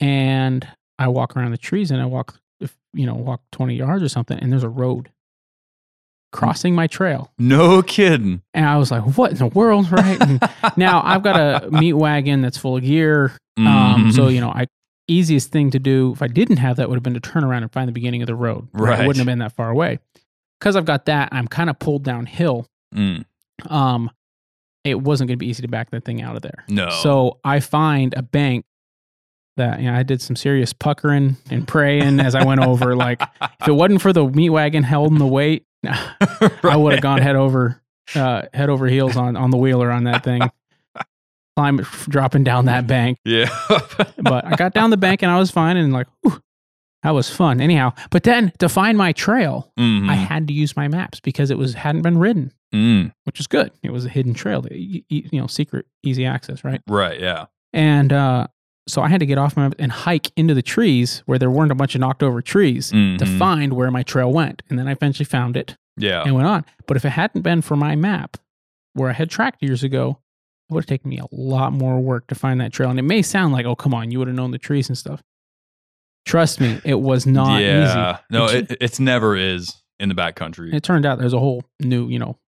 And I walk around the trees and I walk, you know, walk 20 yards or something, and there's a road crossing my trail. No kidding. And I was like, what in the world? Right. Now I've got a meat wagon that's full of gear. Um, so Mhm. you know, I easiest thing to do if I didn't have that would have been to turn around and find the beginning of the road. It Right. wouldn't have been that far away. Because I've got that, I'm kind of pulled downhill. Mm. Um, it wasn't going to be easy to back that thing out of there. No. So I find a bank that you know I did some serious puckering and praying as I went over. Like if it wasn't for the meat wagon holding the weight, I would have gone head over uh, head over heels on on the wheeler on that thing. Climb dropping down that bank Yeah. but I got down the bank and I was fine and like, whew, that was fun. Anyhow, but then to find my trail, Mhm. I had to use my maps because it was hadn't been ridden, Mm. which is good. It was a hidden trail, that y- y- you know, secret, easy access, right? Right. Yeah. And uh, so I had to get off my and hike into the trees where there weren't a bunch of knocked over trees to Mhm. find where my trail went. And then I eventually found it Yeah. and went on. But if it hadn't been for my map, where I had tracked years ago, it would have taken me a lot more work to find that trail. And it may sound like, oh, come on, you would have known the trees and stuff. Trust me, it was not yeah. easy. No, It- it, it's never is in the backcountry. It turned out there's a whole new, you know,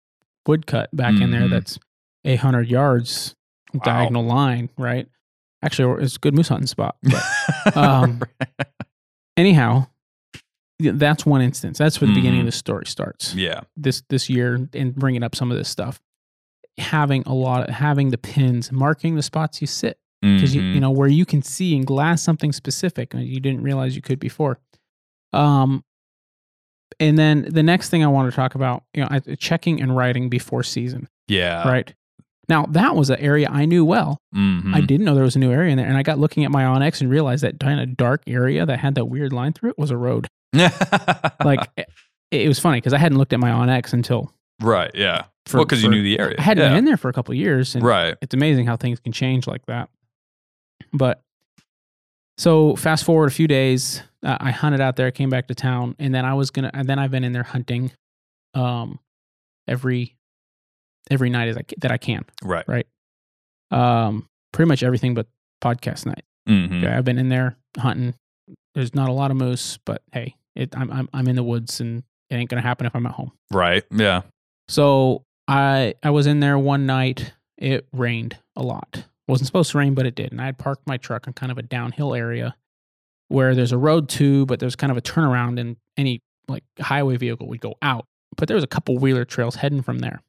woodcut back in there Mhm. that's 800 yards diagonal line, right? Actually, it's a good moose hunting spot. But um, anyhow, that's one instance. That's where the beginning of Mhm. the story starts. yeah. this this year and bringing up some of this stuff having a lot of having the pins marking the spots you sit because you, Mhm. you know where you can see and glass something specific and you didn't realize you could before um and then the next thing i want to talk about you know checking and writing before season yeah. right now that was an area i knew well Mhm. i didn't know there was a new area in there and i got looking at my onX and realized that kind of dark area that had that weird line through it was a road like it, it was funny because i hadn't looked at my onX until right. Yeah. for, well, because you knew the area. I hadn't yeah. been in there for a couple of years, and Right. it's amazing how things can change like that. But so fast forward a few days, uh, I hunted out there, came back to town, and then I was gonna, and then I've been in there hunting, um, every every night as I that I can, Right. right? Um, pretty much everything but podcast night. Mhm. Okay, I've been in there hunting. There's not a lot of moose, but hey, it, I'm I'm I'm in the woods, and it ain't gonna happen if I'm at home. Right. Yeah. So I I was in there one night. It rained a lot. wasn't supposed to rain, but it did. And I had parked my truck in kind of a downhill area where there's a road too, but there's kind of a turnaround, and any like highway vehicle would go out. But there was a couple wheeler trails heading from there.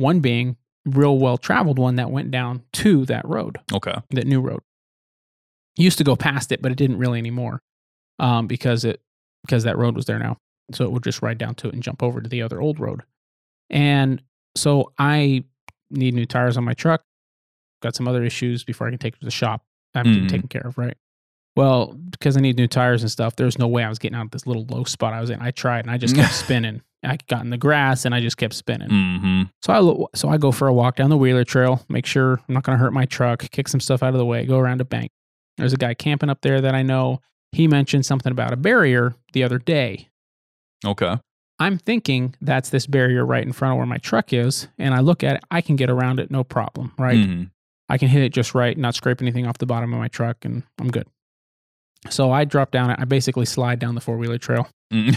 One being real well traveled one that went down to that road, Okay. that new road. Used to go past it, but it didn't really anymore, um, because it because that road was there now. So it would just ride down to it and jump over to the other old road. And so I need new tires on my truck. Got some other issues before I can take it to the shop. I'm getting Mhm. taken care of, right? Well, because I need new tires and stuff, there's no way I was getting out of this little low spot I was in. I tried and I just kept spinning. I got in the grass and I just kept spinning. Mm-hmm. So I lo- so I go for a walk down the Wheeler Trail, make sure I'm not going to hurt my truck, kick some stuff out of the way, go around a bank. There's a guy camping up there that I know. He mentioned something about a barrier the other day. Okay. I'm thinking that's this barrier right in front of where my truck is. And I look at it, I can get around it no problem, right? Mhm. I can hit it just right, not scrape anything off the bottom of my truck, and I'm good. So I drop down it. I basically slide down the four wheeler trail. Mm.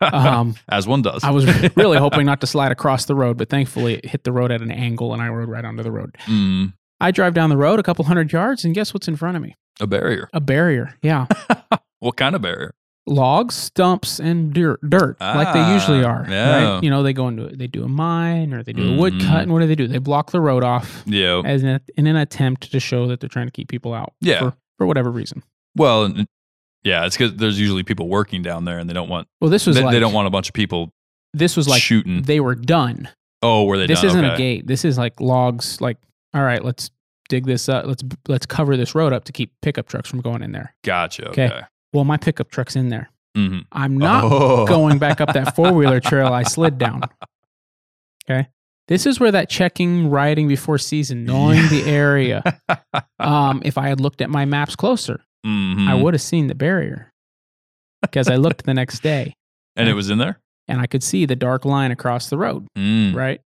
Um, As one does. I was really hoping not to slide across the road, but thankfully it hit the road at an angle and I rode right onto the road. Mm, I drive down the road a couple hundred yards, and guess what's in front of me? a barrier. A barrier. Yeah. What kind of barrier? Logs, stumps, and dirt, dirt like they usually Ah, are. yeah. Right? You know, they go into it. they do a mine or they do a wood Mhm. cut, and what do they do? They block the road off Yeah. as an, in an attempt to show that they're trying to keep people out. Yeah. For, for whatever reason. Well, yeah, it's because there's usually people working down there, and they don't want Well, this was they, like they don't want a bunch of people this was like shooting. they were done. oh, were they? this done? isn't a gate. This is like logs. Like, all right, let's dig this up. Let's let's cover this road up to keep pickup trucks from going in there. Gotcha. Okay. Okay. Well, my pickup truck's in there. Mhm. I'm not Oh. going back up that four wheeler trail I slid down. Okay. This is where that checking riding before season, knowing the area. Um, if I had looked at my maps closer, Mhm. I would have seen the barrier because I looked the next day and it was in there. and I could see the dark line across the road. Mm. Right.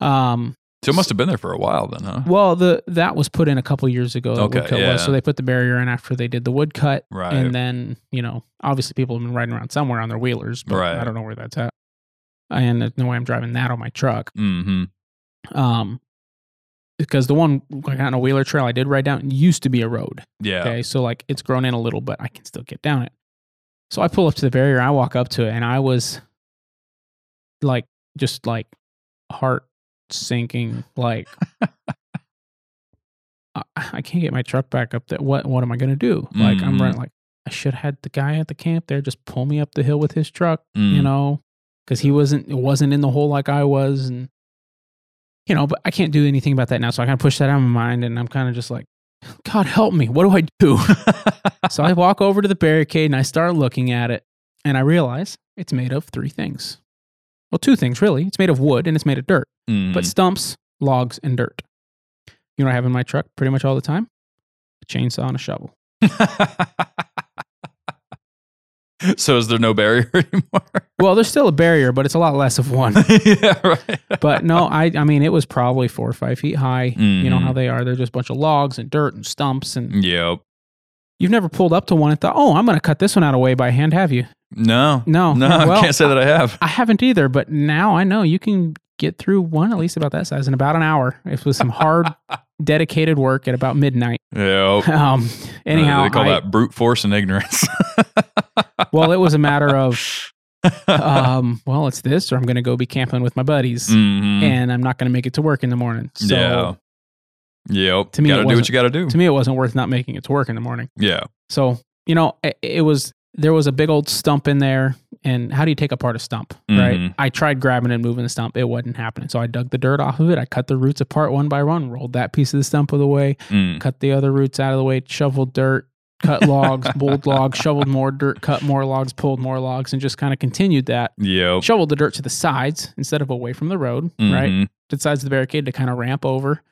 Um, So it must have been there for a while then, huh? Well, the that was put in a couple years ago. Okay, woodcut yeah. was. So they put the barrier in after they did the wood cut, Right. and then you know, obviously people have been riding around somewhere on their wheelers, but Right. I don't know where that's at. And there's no way I'm driving that on my truck. hmm Um, because the one got on a wheeler trail I did ride down used to be a road. Yeah. Okay, so like it's grown in a little, but I can still get down it. So I pull up to the barrier, I walk up to it, and I was like, just like heart sinking, like I, I can't get my truck back up there. What what am I gonna do? Like I'm Mhm. running like I should have had the guy at the camp there just pull me up the hill with his truck, Mm. you know, because he wasn't it wasn't in the hole like I was, and you know, but I can't do anything about that now. So I kind of push that out of my mind, and I'm kind of just like, God help me, what do I do? so I walk over to the barricade and I start looking at it, and I realize it's made of three things. Well, two things really. It's made of wood and it's made of dirt, Mhm. but stumps, logs, and dirt. You know what I have in my truck pretty much all the time? A chainsaw and a shovel. so is there no barrier anymore? Well, there's still a barrier, but it's a lot less of one. yeah, right. But no, I I mean it was probably four or five feet high. You know how mm-hmm. they are. They're just a bunch of logs and dirt and stumps. And Yep. you've never pulled up to one and thought, oh, I'm going to cut this one out of the way by hand, have you? No. No. No, Well, I can't say that I have. I haven't either, but now I know you can get through one at least about that size in about an hour. If it was some hard, dedicated work at about midnight. Yep. Um, anyhow, they call I- that brute force and ignorance. well, it was a matter of, um, well, it's this, or I'm going to go be camping with my buddies, Mhm. and I'm not going to make it to work in the morning. So yeah. Yep. to me, gotta do what you gotta do. to me, it wasn't worth not making it to work in the morning. yeah. So you know, it, it was there was a big old stump in there, and how do you take apart a stump, right? Mhm. I tried grabbing and moving the stump, it wasn't happening. So I dug the dirt off of it. I cut the roots apart one by one, rolled that piece of the stump of the way, Mm. cut the other roots out of the way, shoveled dirt, cut logs, pulled logs, shoveled more dirt, cut more logs, pulled more logs, and just kind of continued that. Yeah. Shoveled the dirt to the sides instead of away from the road, right? Mhm. To the sides of the barricade to kind of ramp over.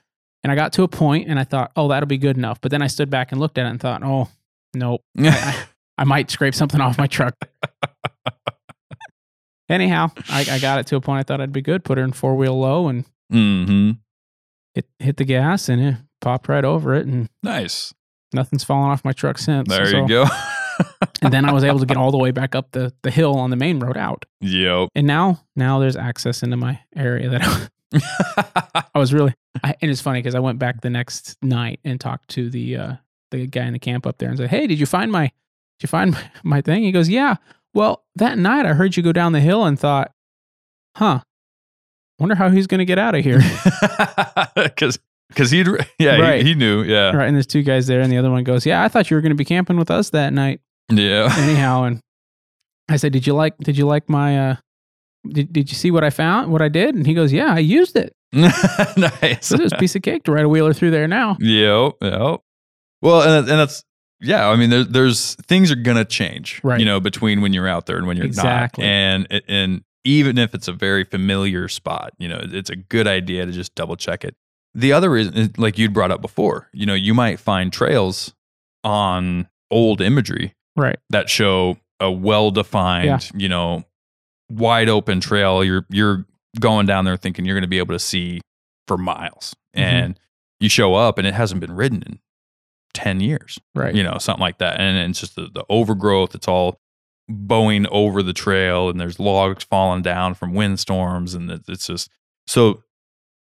And I got to a point and I thought, oh, that'll be good enough. But then I stood back and looked at it and thought, oh, nope. I, I might scrape something off my truck. Anyhow, I, I got it to a point I thought I'd be good. Put her in four wheel low and hmm hit hit the gas and it popped right over it and Nice. nothing's fallen off my truck since. There So- you go. and then I was able to get all the way back up the, the hill on the main road out. yep. And now now there's access into my area that I was really I, and it's funny because I went back the next night and talked to the uh the guy in the camp up there and said, Hey, did you find my you find my, my thing? He goes, Yeah. Well, that night I heard you go down the hill and thought, huh, wonder how he's gonna get out of here. Because because he'd yeah Right. he, he knew yeah right. And there's two guys there, and the other one goes, Yeah, I thought you were gonna be camping with us that night. yeah Anyhow, and I said, Did you like did you like my uh did, did you see what I found, what I did? And he goes, Yeah, I used it. nice This is a piece of cake to ride a wheeler through there now. Yep. Yep. Well, and, and that's yeah. I mean, there, there's things are gonna change, Right. You know, between when you're out there and when you're Exactly. not, and and even if it's a very familiar spot, you know, it's a good idea to just double check it. The other reason, is, like you'd brought up before, you know, you might find trails on old imagery Right. that show a well defined, Yeah. you know, wide open trail. You're you're going down there thinking you're going to be able to see for miles, Mhm. and you show up and it hasn't been ridden in ten years. Right. You know, something like that, and it's just the, the overgrowth. It's all bowing over the trail, and there's logs falling down from windstorms, and it- it's just so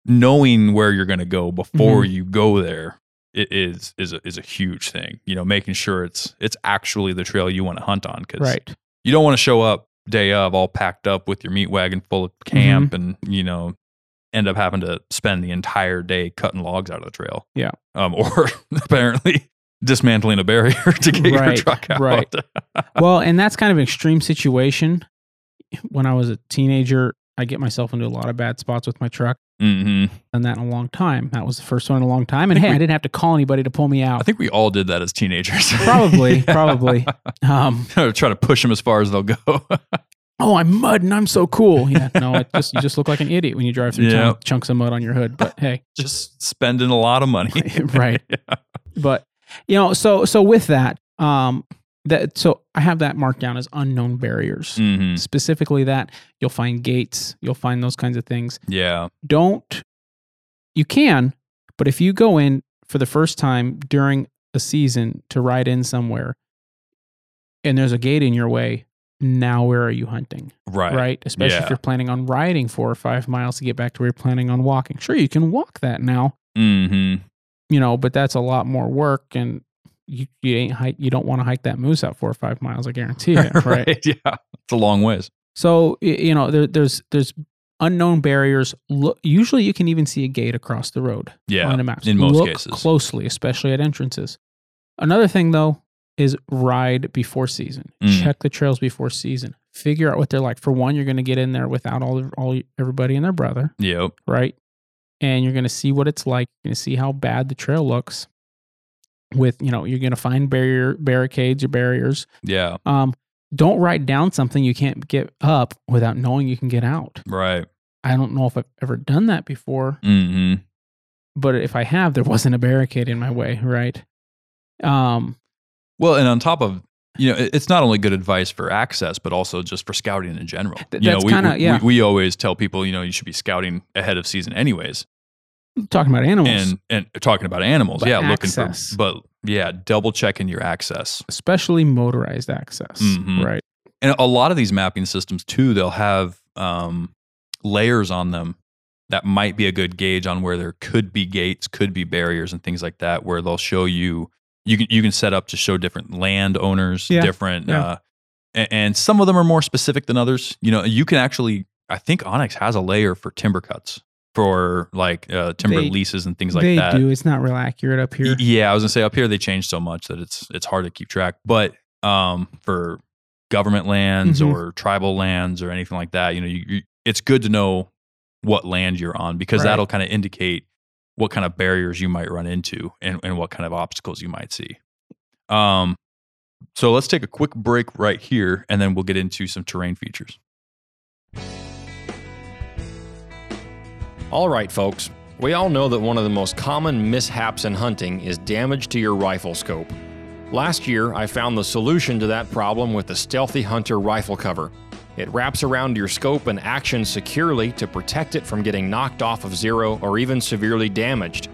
knowing where you're going to go before Mm-hmm. you go there it is is a, is a huge thing. You know, making sure it's it's actually the trail you want to hunt on because Right. you don't want to show up day of all packed up with your meat wagon full of Mm-hmm. camp and you know end up having to spend the entire day cutting logs out of the trail. Yeah. Um, or apparently dismantling a barrier to get your Right, truck out. right. well, and that's kind of an extreme situation. When I was a teenager, I get myself into a lot of bad spots with my truck. hmm Done that in a long time. That was the first one in a long time. And hey, we- I didn't have to call anybody to pull me out. I think we all did that as teenagers. Probably, probably. Um, Try to push them as far as they'll go. Oh, I'm mud and I'm so cool. Yeah, no, it just you just look like an idiot when you drive through Yeah. chunks of mud on your hood. But hey, Just spending a lot of money. right. But you know, so so with that, um, that so I have that marked down as unknown barriers. hmm Specifically, that you'll find gates, you'll find those kinds of things. Yeah. Don't you can, but if you go in for the first time during a season to ride in somewhere, and there's a gate in your way, now where are you hunting? Right. right? Especially Yeah. if you're planning on riding four or five miles to get back to where you're planning on walking. Sure, you can walk that now, hmm you know, but that's a lot more work, and you you ain't hike. You don't want to hike that moose out four or five miles. I guarantee you, right? Yeah. It's a long ways. So you know, there, there's there's unknown barriers. Look, usually, you can even see a gate across the road Yeah. on the maps. in most Look cases. closely, especially at entrances. Another thing, though, is ride before season. Mm. Check the trails before season. Figure out what they're like. For one, you're going to get in there without all all everybody and their brother, Yep. right? And you're going to see what it's like. You're going to see how bad the trail looks. With you know, you're going to find barrier barricades or barriers. Yeah. Um, don't ride down something you can't get up without knowing you can get out. Right. I don't know if I've ever done that before hmm but if I have, there wasn't a barricade in my way, right? Um, Well, and on top of you know, it's not only good advice for access, but also just for scouting in general. Th- you know, we, kinda- yeah. we, we always tell people, you know, you should be scouting ahead of season anyways. talking about animals, And and talking about animals, But yeah, access. looking for but yeah, double checking your access. especially motorized access, Mhm. right? And a lot of these mapping systems too, they'll have um, layers on them that might be a good gauge on where there could be gates, could be barriers, and things like that. Where they'll show you you can you can set up to show different landowners, Yeah, different, yeah. uh, and, and some of them are more specific than others. You know, you can actually, I think onX has a layer for timber cuts for like uh, timber They- leases and things like they that. They do. It's not real accurate up here. Yeah, I was gonna say up here they changed so much that it's it's hard to keep track. But um, for government lands Mhm. or tribal lands or anything like that, you know, you, you, it's good to know what land you're on because Right. that'll kind of indicate what kind of barriers you might run into and, and what kind of obstacles you might see. Um, so let's take a quick break right here, and then we'll get into some terrain features. All right, folks. We all know that one of the most common mishaps in hunting is damage to your rifle scope. Last year, I found the solution to that problem with the Sthealthy Hunter rifle cover. It wraps around your scope and action securely to protect it from getting knocked off of zero or even severely damaged.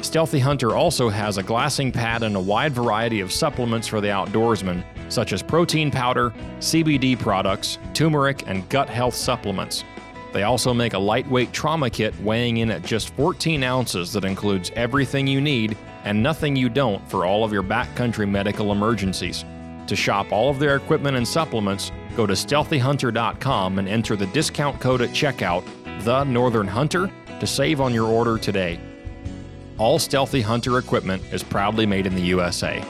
Sthealthy Hunter also has a glassing pad and a wide variety of supplements for the outdoorsman, such as protein powder, CBD products, turmeric, and gut health supplements. They also make a lightweight trauma kit weighing in at just 14 ounces that includes everything you need and nothing you don't for all of your backcountry medical emergencies. To shop all of their equipment and supplements, go to sthealthyhunter.com and enter the discount code at checkout, The Northern Hunter, to save on your order today. All Sthealthy Hunter equipment is proudly made in the USA.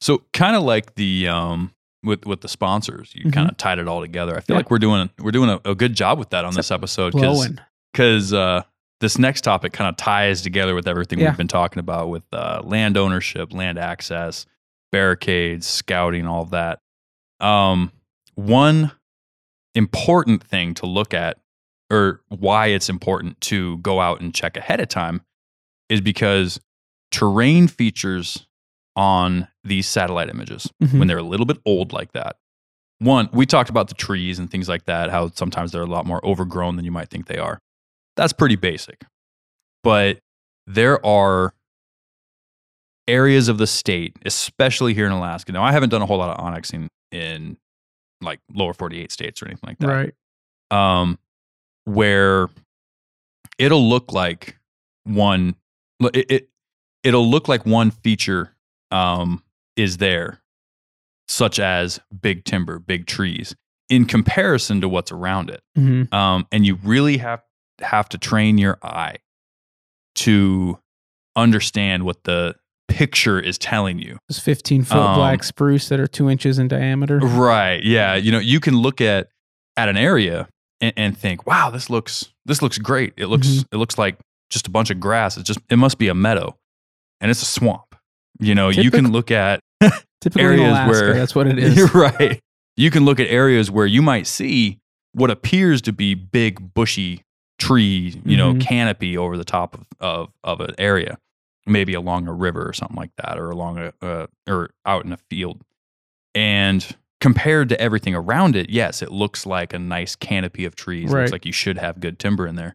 So kind of like the um with with the sponsors, you Mhm. kind of tied it all together. I feel Yeah. like we're doing we're doing a, a good job with that on this episode because Blowing. Because uh, this next topic kind of ties together with everything Yeah. we've been talking about with uh, land ownership, land access, barricades, scouting, all that. Um, one important thing to look at, or why it's important to go out and check ahead of time, is because terrain features on these satellite images Mhm. when they're a little bit old like that. One, we talked about the trees and things like that, how sometimes they're a lot more overgrown than you might think they are. That's pretty basic. But there are areas of the state, especially here in Alaska. Now, I haven't done a whole lot of onyxing in like lower 48 states or anything like that Right. um, where it'll look like one it, it it'll look like one feature um, is there such as big timber big trees in comparison to what's around it hmm um, and you really have have to train your eye to understand what the picture is telling you Those 15 foot Um, black spruce that are two inches in diameter. Right. Yeah. You know, you can look at at an area and, and think, "Wow, this looks this looks great. It looks Mhm. it looks like just a bunch of grass. It just it must be a meadow, and it's a swamp." You know, you can look at Typically areas Alaska, where- that's what it is. You're right. You can look at areas where you might see what appears to be big bushy tree, you know, Mhm. canopy over the top of, of of an area, maybe along a river or something like that, or along a uh, or out in a field. And compared to everything around it, yes, it looks like a nice canopy of trees. It Right. Looks like you should have good timber in there.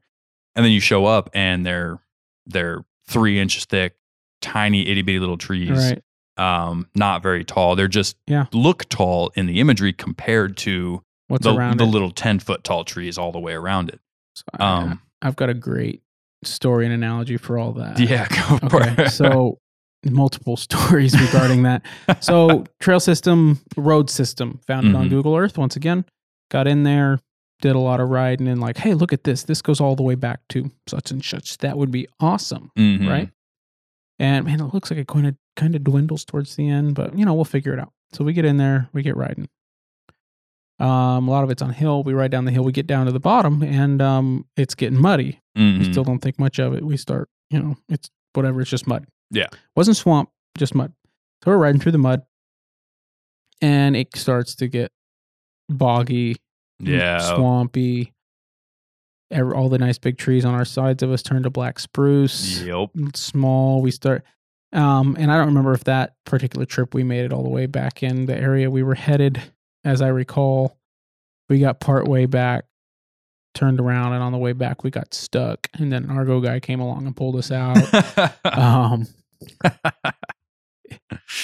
And then you show up and they're they're three inches thick, tiny itty bitty little trees Right. um, not very tall. They're just Yeah. look tall in the imagery compared to What's the, the little 10 foot tall trees all the way around it. So I- Um, I've got a great story and analogy for all that. yeah, go for Okay. it. so multiple stories regarding that. So trail system, road system, found it on. Google Earth once again. Got in there, did a lot of riding, and like, hey, look at this. This goes all the way back to such and such. That would be awesome, Mhm. right? And man, it looks like it kind of kind of dwindles towards the end, but you know, we'll figure it out. So we get in there, we get riding. Um, a lot of it's on hill. We ride down the hill. We get down to the bottom, and um, it's getting muddy. We Mhm. still don't think much of it. We start, you know, it's whatever. It's just mud. Yeah. wasn't swamp, just mud. So we're riding through the mud, and it starts to get boggy, yeah. swampy. Ev- All the nice big trees on our sides of us turn to black spruce Yep. small. We start, um, and I don't remember if that particular trip we made it all the way back in the area we were headed. As I recall, we got part way back, turned around, and on the way back we got stuck. And then an Argo guy came along and pulled us out. um,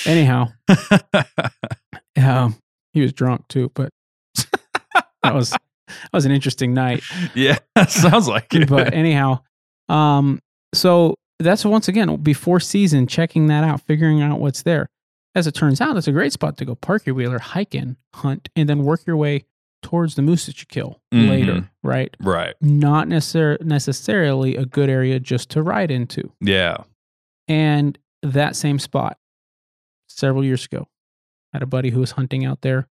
anyhow, um, he was drunk too, but that was that was an interesting night yeah. Sounds like it. but anyhow, um, so that's once again before season, checking that out, figuring out what's there. As it turns out, it's a great spot to go park your wheeler, hike in, hunt, and then work your way towards the moose that you kill later, Mhm. right? right. Not necessar- necessarily a good area just to ride into. Yeah. And that same spot, several years ago, I had a buddy who was hunting out there.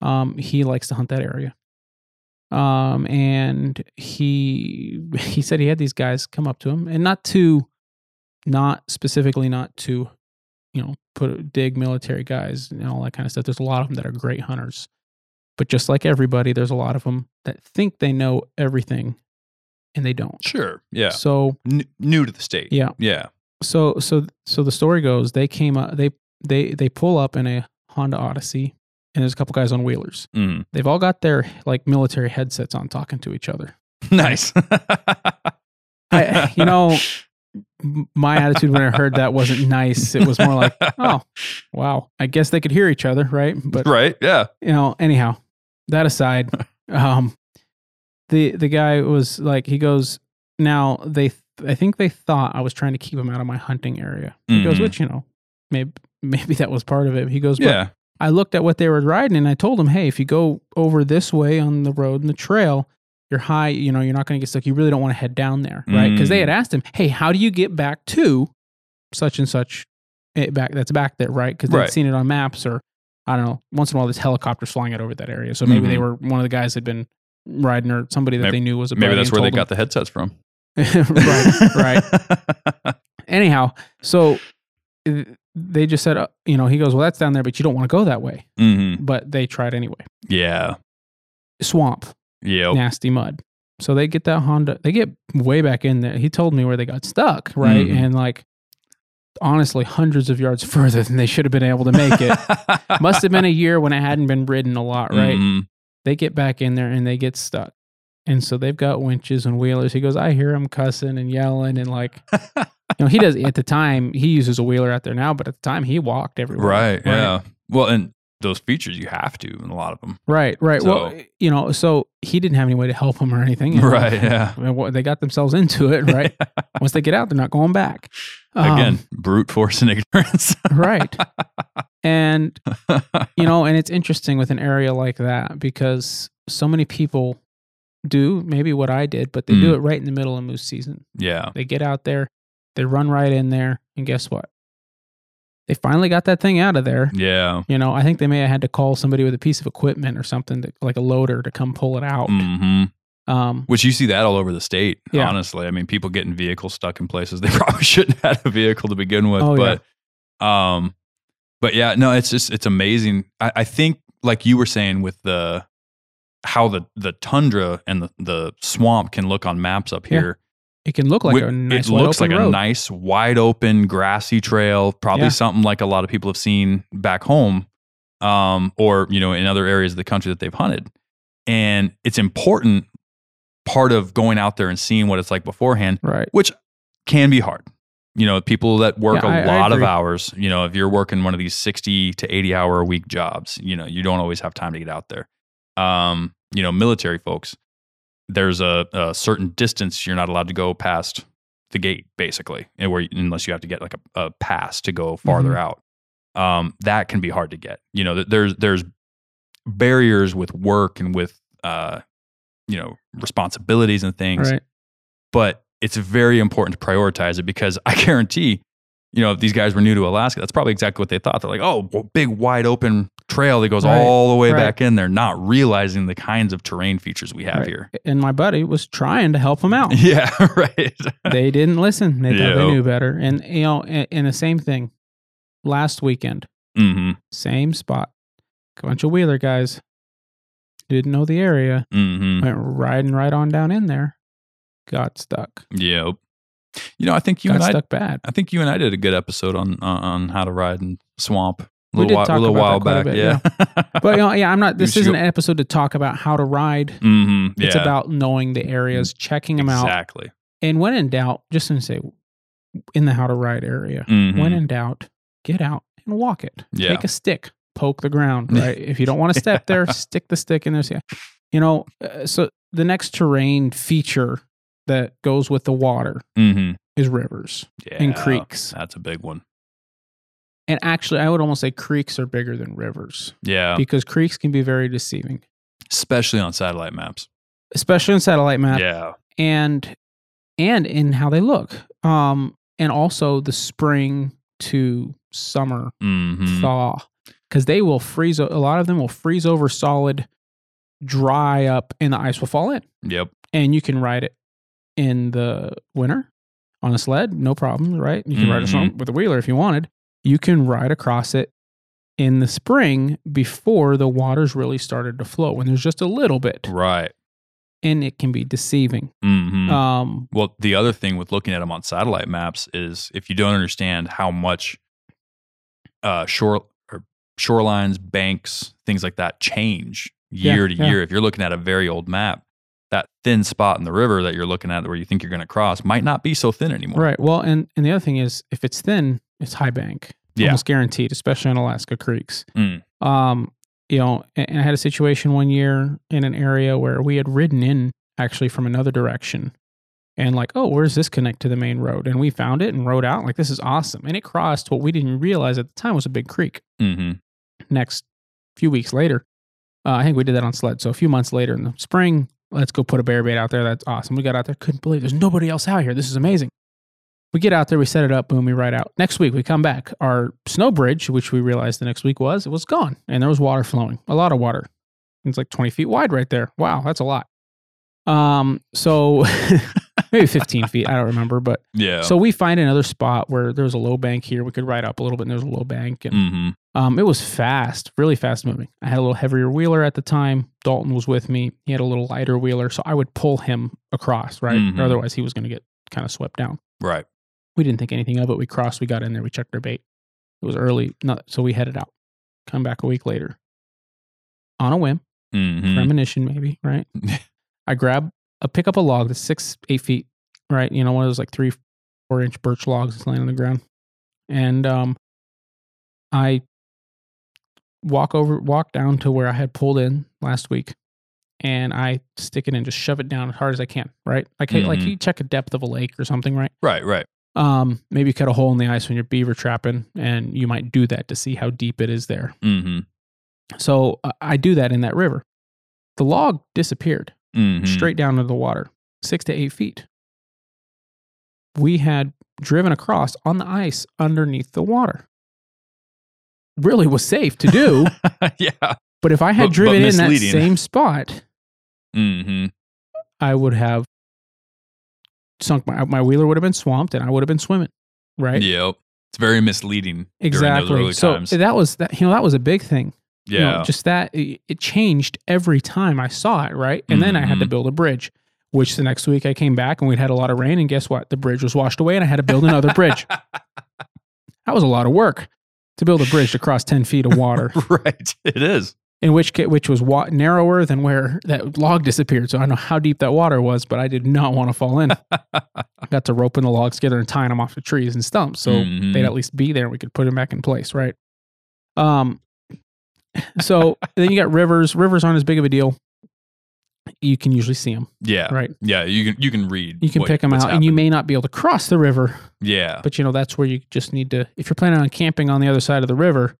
Um, he likes to hunt that area. Um, and he he said he had these guys come up to him, and not to, not specifically not to, you know, put dig military guys and all that kind of stuff. There's a lot of them that are great hunters, but just like everybody, there's a lot of them that think they know everything, and they don't. Sure. Yeah. So N- new to the state. yeah, Yeah. so so so the story goes they came up they they they pull up in a honda odyssey and there's a couple guys on wheelers Mm. they've all got their like military headsets on talking to each other Nice. I, you know my attitude when i heard that wasn't nice it was more like oh wow i guess they could hear each other right but right. Yeah. you know anyhow that aside um the the guy was like he goes now they i think they thought i was trying to keep him out of my hunting area he goes Mhm. which you know maybe maybe that was part of it he goes but Yeah. i looked at what they were riding and i told him, hey if you go over this way on the road and the trail you're high you know you're not going to get stuck. You really don't want to head down there right? Because they had asked him hey how do you get back to such and such eh, back that's back there right? Because they'd Right. seen it on maps or i don't know once in a while there's helicopters flying out over that area. So maybe they Mhm. were one of the guys had been riding or somebody that Maybe- they knew was a Maybe that's where they told got the headsets from. right right. Anyhow so eh, they just said uh, you know he goes well that's down there but you don't want to go that way. Hmm but they tried anyway. Yeah. swamp Yep. nasty mud. So they get that Honda, they get way back in there. He told me where they got stuck, right? Mhm. And like, honestly hundreds of yards further than they should have been able to make it. Must have been a year when it hadn't been ridden a lot, right? Mhm. They get back in there and they get stuck. And so they've got winches and wheelers. He goes, I hear him cussing and yelling and like, you know, he does at the time he uses a wheeler out there now, but at the time he walked everywhere. Right. Yeah. Well, and those features you have to in a lot of them. Right. Right. well, you know, so he didn't have any way to help him or anything. Right. Yeah. I mean, what- they got themselves into it, right? Once they get out, they're not going back. Um, Again, brute force and ignorance. right. And you know, and it's interesting with an area like that because so many people do maybe what I did, but they do Mm. it right in the middle of moose season. yeah. They get out there, they run right in there, and guess what? They finally got that thing out of there. Yeah. You know, I think they may have had to call somebody with a piece of equipment or something, to, like a loader, to come pull it out. hmm Um, Which you see that all over the state. Yeah. Honestly, I mean, people getting vehicles stuck in places they probably shouldn't have had a vehicle to begin with. Oh, yeah. but, um, but yeah, no, it's just it's amazing. I, I think, like you were saying, with the how the the tundra and the the swamp can look on maps up Yeah. It can look like Wi- a nice it wide looks like open a nice wide open grassy trail probably Yeah. something like a lot of people have seen back home um, or you know in other areas of the country that they've hunted. And it's important part of going out there and seeing what it's like beforehand right. which can be hard. You know people that work Yeah, a I- I lot of hours you know if you're working one of these 60 to 80 hour a week jobs you know you don't always have time to get out there. Um, you know military folks there's a, a certain distance you're not allowed to go past the gate basically and where unless you have to get like a, a pass to go farther Mhm. out um, that can be hard to get you know there's there's barriers with work and with uh, you know responsibilities and things Right. but it's very important to prioritize it because I guarantee, you know, if these guys were new to Alaska, that's probably exactly what they thought. They're like, oh, well, big wide open trail that goes Right, all the way right. back in there, not realizing the kinds of terrain features we have Right. here. And my buddy was trying to help him out. Yeah, right. they didn't listen. They thought they knew better. And you know, and, the same thing last weekend, hmm same spot, a bunch of wheeler guys didn't know the area, hmm went riding right on down in there, got stuck, Yep. You know, I think you got and I, stuck bad. I think you and I did a good episode on on, on how to ride in swamp. We little, did talk a little about while that quite a back, bit, yeah. But you know, yeah, I'm not. This isn't should- an episode to talk about how to ride. hmm It's about knowing the areas, checking them out, exactly. and when in doubt, just to say, in the how to ride area, Mhm. when in doubt, get out and walk it. Yeah. Take a stick, poke the ground, right? if you don't want to step there, stick the stick in there. So, You know, uh, so the next terrain feature that goes with the water hmm is rivers Yeah, and creeks. That's a big one. And actually, I would almost say creeks are bigger than rivers Yeah, because creeks can be very deceiving, especially on satellite maps. especially on satellite map yeah, and and in how they look. Um, and also the spring to summer hmm thaw because they will freeze. a lot of them will freeze over solid, dry up, and the ice will fall in. Yep. And you can ride it in the winter on a sled, no problem, right? You can ride it with a wheeler if you wanted. You can ride across it in the spring before the water's really started to flow when there's just a little bit, Right. and it can be deceiving. hmm Um, Well, the other thing with looking at them on satellite maps is if you don't understand how much uh, shore or shorelines, banks, things like that change Yeah, year to yeah. year. If you're looking at a very old map, that thin spot in the river that you're looking at where you think you're going to cross might not be so thin anymore. Right. Well, and and the other thing is, if it's thin, it's high bank, Yeah. almost guaranteed, especially in Alaska creeks. Mm. Um, you know, and, I had a situation one year in an area where we had ridden in actually from another direction, and like, oh, where's this connect to the main road? And we found it and rode out. Like, this is awesome, and it crossed what we didn't realize at the time was a big creek. hmm Next few weeks later, uh, I think we did that on sled. So a few months later in the spring, let's go put a bear bait out there. That's awesome. We got out there, couldn't believe there's nobody else out here. This is amazing. We get out there, we set it up, boom, we ride out. Next week, we come back. Our snow bridge, which we realized the next week was, it was gone. And there was water flowing, a lot of water. It's like 20 feet wide right there. Wow, that's a lot. Um, so maybe 15 feet. I don't remember. But Yeah. so we find another spot where there's a low bank here. We could ride up a little bit and there's a low bank. And hmm um, it was fast, really fast moving. I had a little heavier wheeler at the time. Dalton was with me. He had a little lighter wheeler. So I would pull him across, right? Mhm. Or otherwise he was going to get kind of swept down. Right. We didn't think anything of it. We crossed, we got in there, we checked our bait. It was early, not so we headed out. Come back a week later. On a whim, Mhm. premonition maybe, right? I grab a pick up a log that's six, eight feet, right? You know, one of those like three, four inch birch logs that's laying on the ground. And um I walk over walk down to where I had pulled in last week and I stick it in, just shove it down as hard as I can, right? Like like Mhm. you check a depth of a lake or something, right? Right, right. Um, maybe cut a hole in the ice when you're beaver trapping, and you might do that to see how deep it is there. Mm-hmm. So uh, I do that in that river. The log disappeared Mm-hmm. straight down into the water, six to eight feet. We had driven across on the ice underneath the water. Really was safe to do, yeah. but if I had But- driven but in that same spot, Mm-hmm. I would have sunk my my wheeler would have been swamped and I would have been swimming. Right? Yep. It's very misleading. During those Exactly. So times. that was that you know that was a big thing. You know, yeah. just that it, it changed every time I saw it, right? And then I had to Mhm. build a bridge, which the next week I came back and we'd had a lot of rain, and guess what? The bridge was washed away, and I had to build another bridge. That was a lot of work to build a bridge to cross ten feet of water, right. It is. In which ca- which was wa- narrower than where that log disappeared. So I don't know how deep that water was, but I did not want to fall in. I got to roping the logs together and tying them off the trees and stumps, so Mhm. they'd at least be there. and We could put them back in place, right? Um. So then you got rivers. Rivers aren't as big of a deal. You can usually see them, Yeah. right? Yeah. You can you can read. You can what- pick them out, and you may not be able to cross the river, Yeah. but you know that's where you just need to. If you're planning on camping on the other side of the river,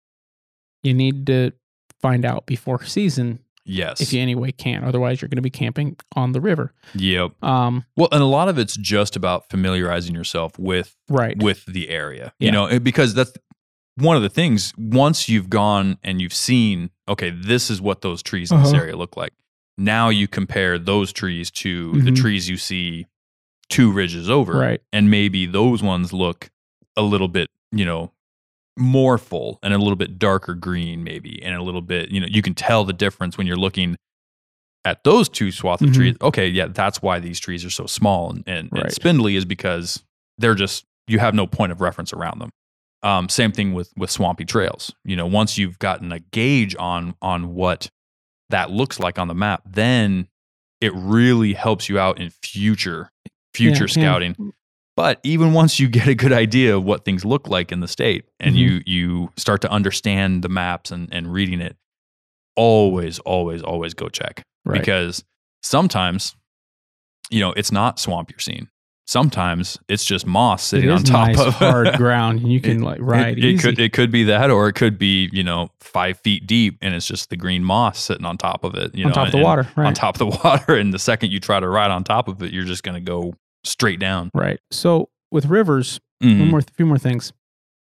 you need to find out before season Yes. if you anyway can. Otherwise, you're going to be camping on the river. Yep. Um. Well, and a lot of it's just about familiarizing yourself with Right. with the area. Yeah. You know, because that's one of the things. Once you've gone and you've seen, okay, this is what those trees in this Uh-huh. area look like. Now you compare those trees to the Mhm. trees you see two ridges over, Right. and maybe those ones look a little bit, you know, more full and a little bit darker green, maybe, and a little bit, you know, you can tell the difference when you're looking at those two swaths of Mhm. trees. Okay, yeah, that's why these trees are so small and, and, and spindly is because they're just you have no point of reference around them. Um, same thing with with swampy trails. You know, once you've gotten a gauge on on what that looks like on the map, then it really helps you out in future future yeah. scouting. But even once you get a good idea of what things look like in the state and Mhm. you you start to understand the maps and, and reading it, always, always, always go check. Right. Because sometimes, you know, it's not swamp you're seeing. Sometimes it's just moss sitting on top nice, of hard ground, and you can like ride it, it could it could be that, or it could be you know five feet deep, and it's just the green moss sitting on top of it. You on know, top of the water, right? On top of the water, and the second you try to ride on top of it, you're just going to go straight down. Right. So with rivers, Mhm. one more, few more things.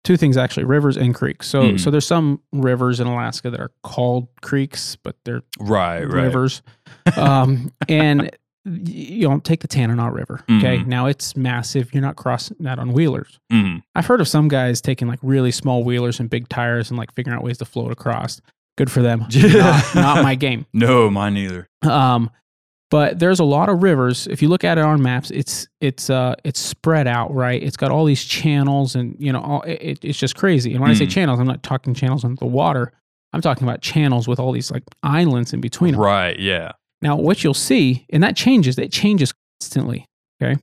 Two things actually: rivers and creeks. So, Mhm. so there's some rivers in Alaska that are called creeks, but they're Right, right. rivers. um, and you know, take the Tanana River. Okay, Mhm. now it's massive. You're not crossing that on wheelers. Mhm. I've heard of some guys taking like really small wheelers and big tires and like figuring out ways to float across. Good for them. not, not my game. No, mine neither. Um, but there's a lot of rivers. If you look at it on maps, it's it's uh it's spread out, right? It's got all these channels, and you know, all, it, it's just crazy. And when I say Mm. channels, I'm not talking channels under the water. I'm talking about channels with all these like islands in between them. Right, yeah. Now, what you'll see, and that changes. It changes constantly. Okay,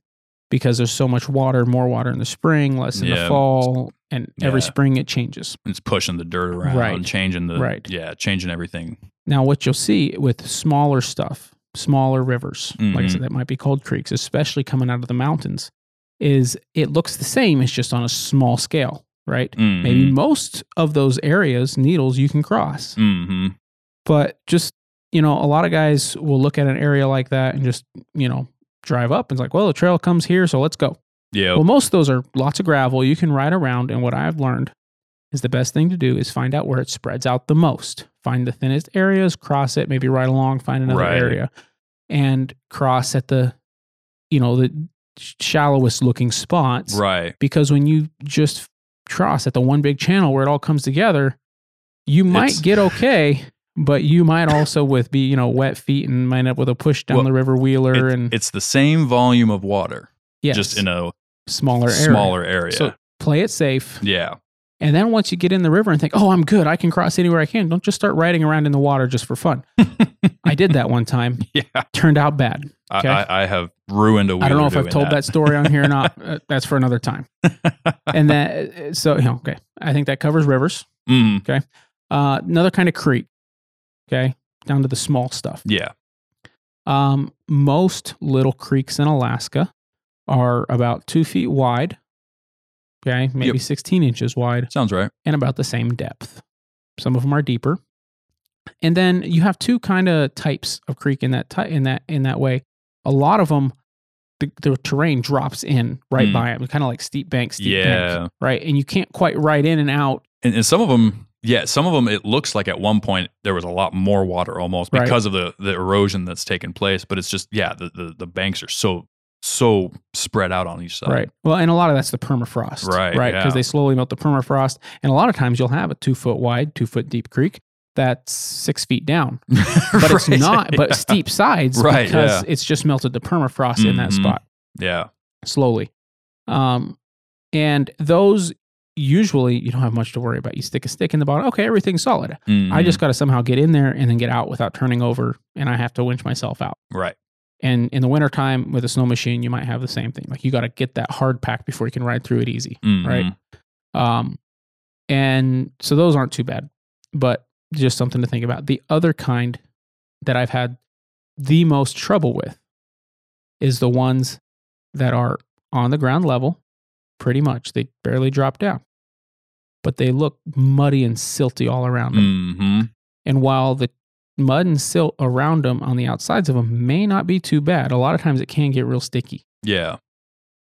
because there's so much water, more water in the spring, less in Yeah. the fall, and every Yeah. spring it changes. It's pushing the dirt around, Right. changing the Right. yeah, changing everything. Now, what you'll see with smaller stuff, smaller rivers, like I said, that might be called creeks, especially coming out of the mountains, is it looks the same. It's just on a small scale, right? Maybe Mhm. most of those areas, needles, you can cross. Mhm. But just, you know, a lot of guys will look at an area like that and just, you know, drive up and it's like, well, the trail comes here, so let's go. Yeah. Well, most of those are lots of gravel. You can ride around. And what I've learned is the best thing to do is find out where it spreads out the most. Find the thinnest areas, cross it, maybe ride along, find another Right. area, and cross at the, you know, the shallowest looking spots. right. Because when you just cross at the one big channel where it all comes together, you might It's- get okay. But you might also with be you know wet feet and might end up with a push down Well, the river wheeler It- and it's the same volume of water, yes. just in a smaller area. smaller area. So play it safe. yeah. And then once you get in the river and think, oh, I'm good, I can cross anywhere I can, don't just start riding around in the water just for fun. I did that one time. Yeah. Turned out bad. I- Okay. I, I have ruined a I don't know if I've told that. story on here or not. Uh, that's for another time. And that, so, you know, okay. I think that covers rivers. Mm, Uh, another kind of creek. Okay. Down to the small stuff. yeah. Um, most little creeks in Alaska are about two feet wide. Okay. Maybe 16 inches wide Sounds right. and about the same depth. Some of them are deeper. And then you have two kind of types of creek in that ty- in that in that way. A lot of them, the, the terrain drops in right Mm. by it, kind of like steep banks, steep Yeah. bank, right? And you can't quite ride in and out. And, and some of them, yeah, some of them, it looks like at one point there was a lot more water almost Right. because of the, the erosion that's taken place. But it's just, yeah, the, the, the banks are so, so spread out on each side. Right. Well, and a lot of that's the permafrost. Right, Right. yeah. Because they slowly melt the permafrost. And a lot of times you'll have a two foot wide, two foot deep creek that's six feet down. But it's not, but yeah. steep sides Right, because yeah. it's just melted the permafrost in that Mhm. spot Yeah. slowly. Um, and those usually you don't have much to worry about. You stick a stick in the bottom. Okay, everything's solid. I Mhm. just got to somehow get in there and then get out without turning over. And I have to winch myself out. right. And in the wintertime with a snow machine, you might have the same thing. Like you got to get that hard pack before you can ride through it easy. Mhm. Right. Um, and so those aren't too bad, but just something to think about. The other kind that I've had the most trouble with is the ones that are on the ground level, pretty much. They barely drop down, but they look muddy and silty all around them. Mhm. And while the mud and silt around them on the outsides of them may not be too bad, a lot of times it can get real sticky, Yeah.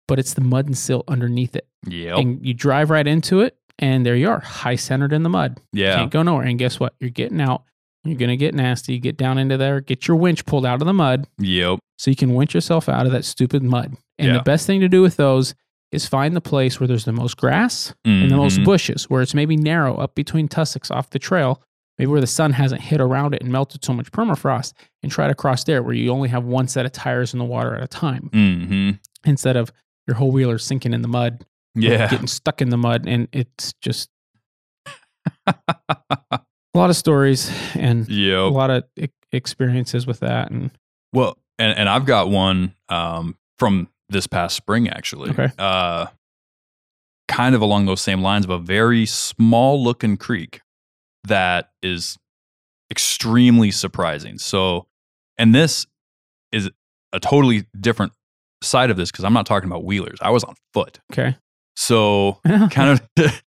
but it's the mud and silt underneath it. Yep. And you drive right into it, and there you are, high centered in the mud. yeah. Can't go nowhere. And guess what? You're getting out. You're going to get nasty. Get down into there, get your winch pulled out of the mud Yep. so you can winch yourself out of that stupid mud. And Yeah. the best thing to do with those is find the place where there's the most grass and the most Mhm. bushes, where it's maybe narrow up between tussocks off the trail, maybe where the sun hasn't hit around it and melted so much permafrost, and try to cross there where you only have one set of tires in the water at a time Mhm. instead of your whole wheeler sinking in the mud, Yeah. getting stuck in the mud. And it's just a lot of stories and a lot of experiences with that. And Well, and, and I've got one um, from this past spring, actually. Okay. Uh, kind of along those same lines of a very small looking creek that is extremely surprising. So, and this is a totally different side of this because I'm not talking about wheelers. I was on foot. okay. So, kind of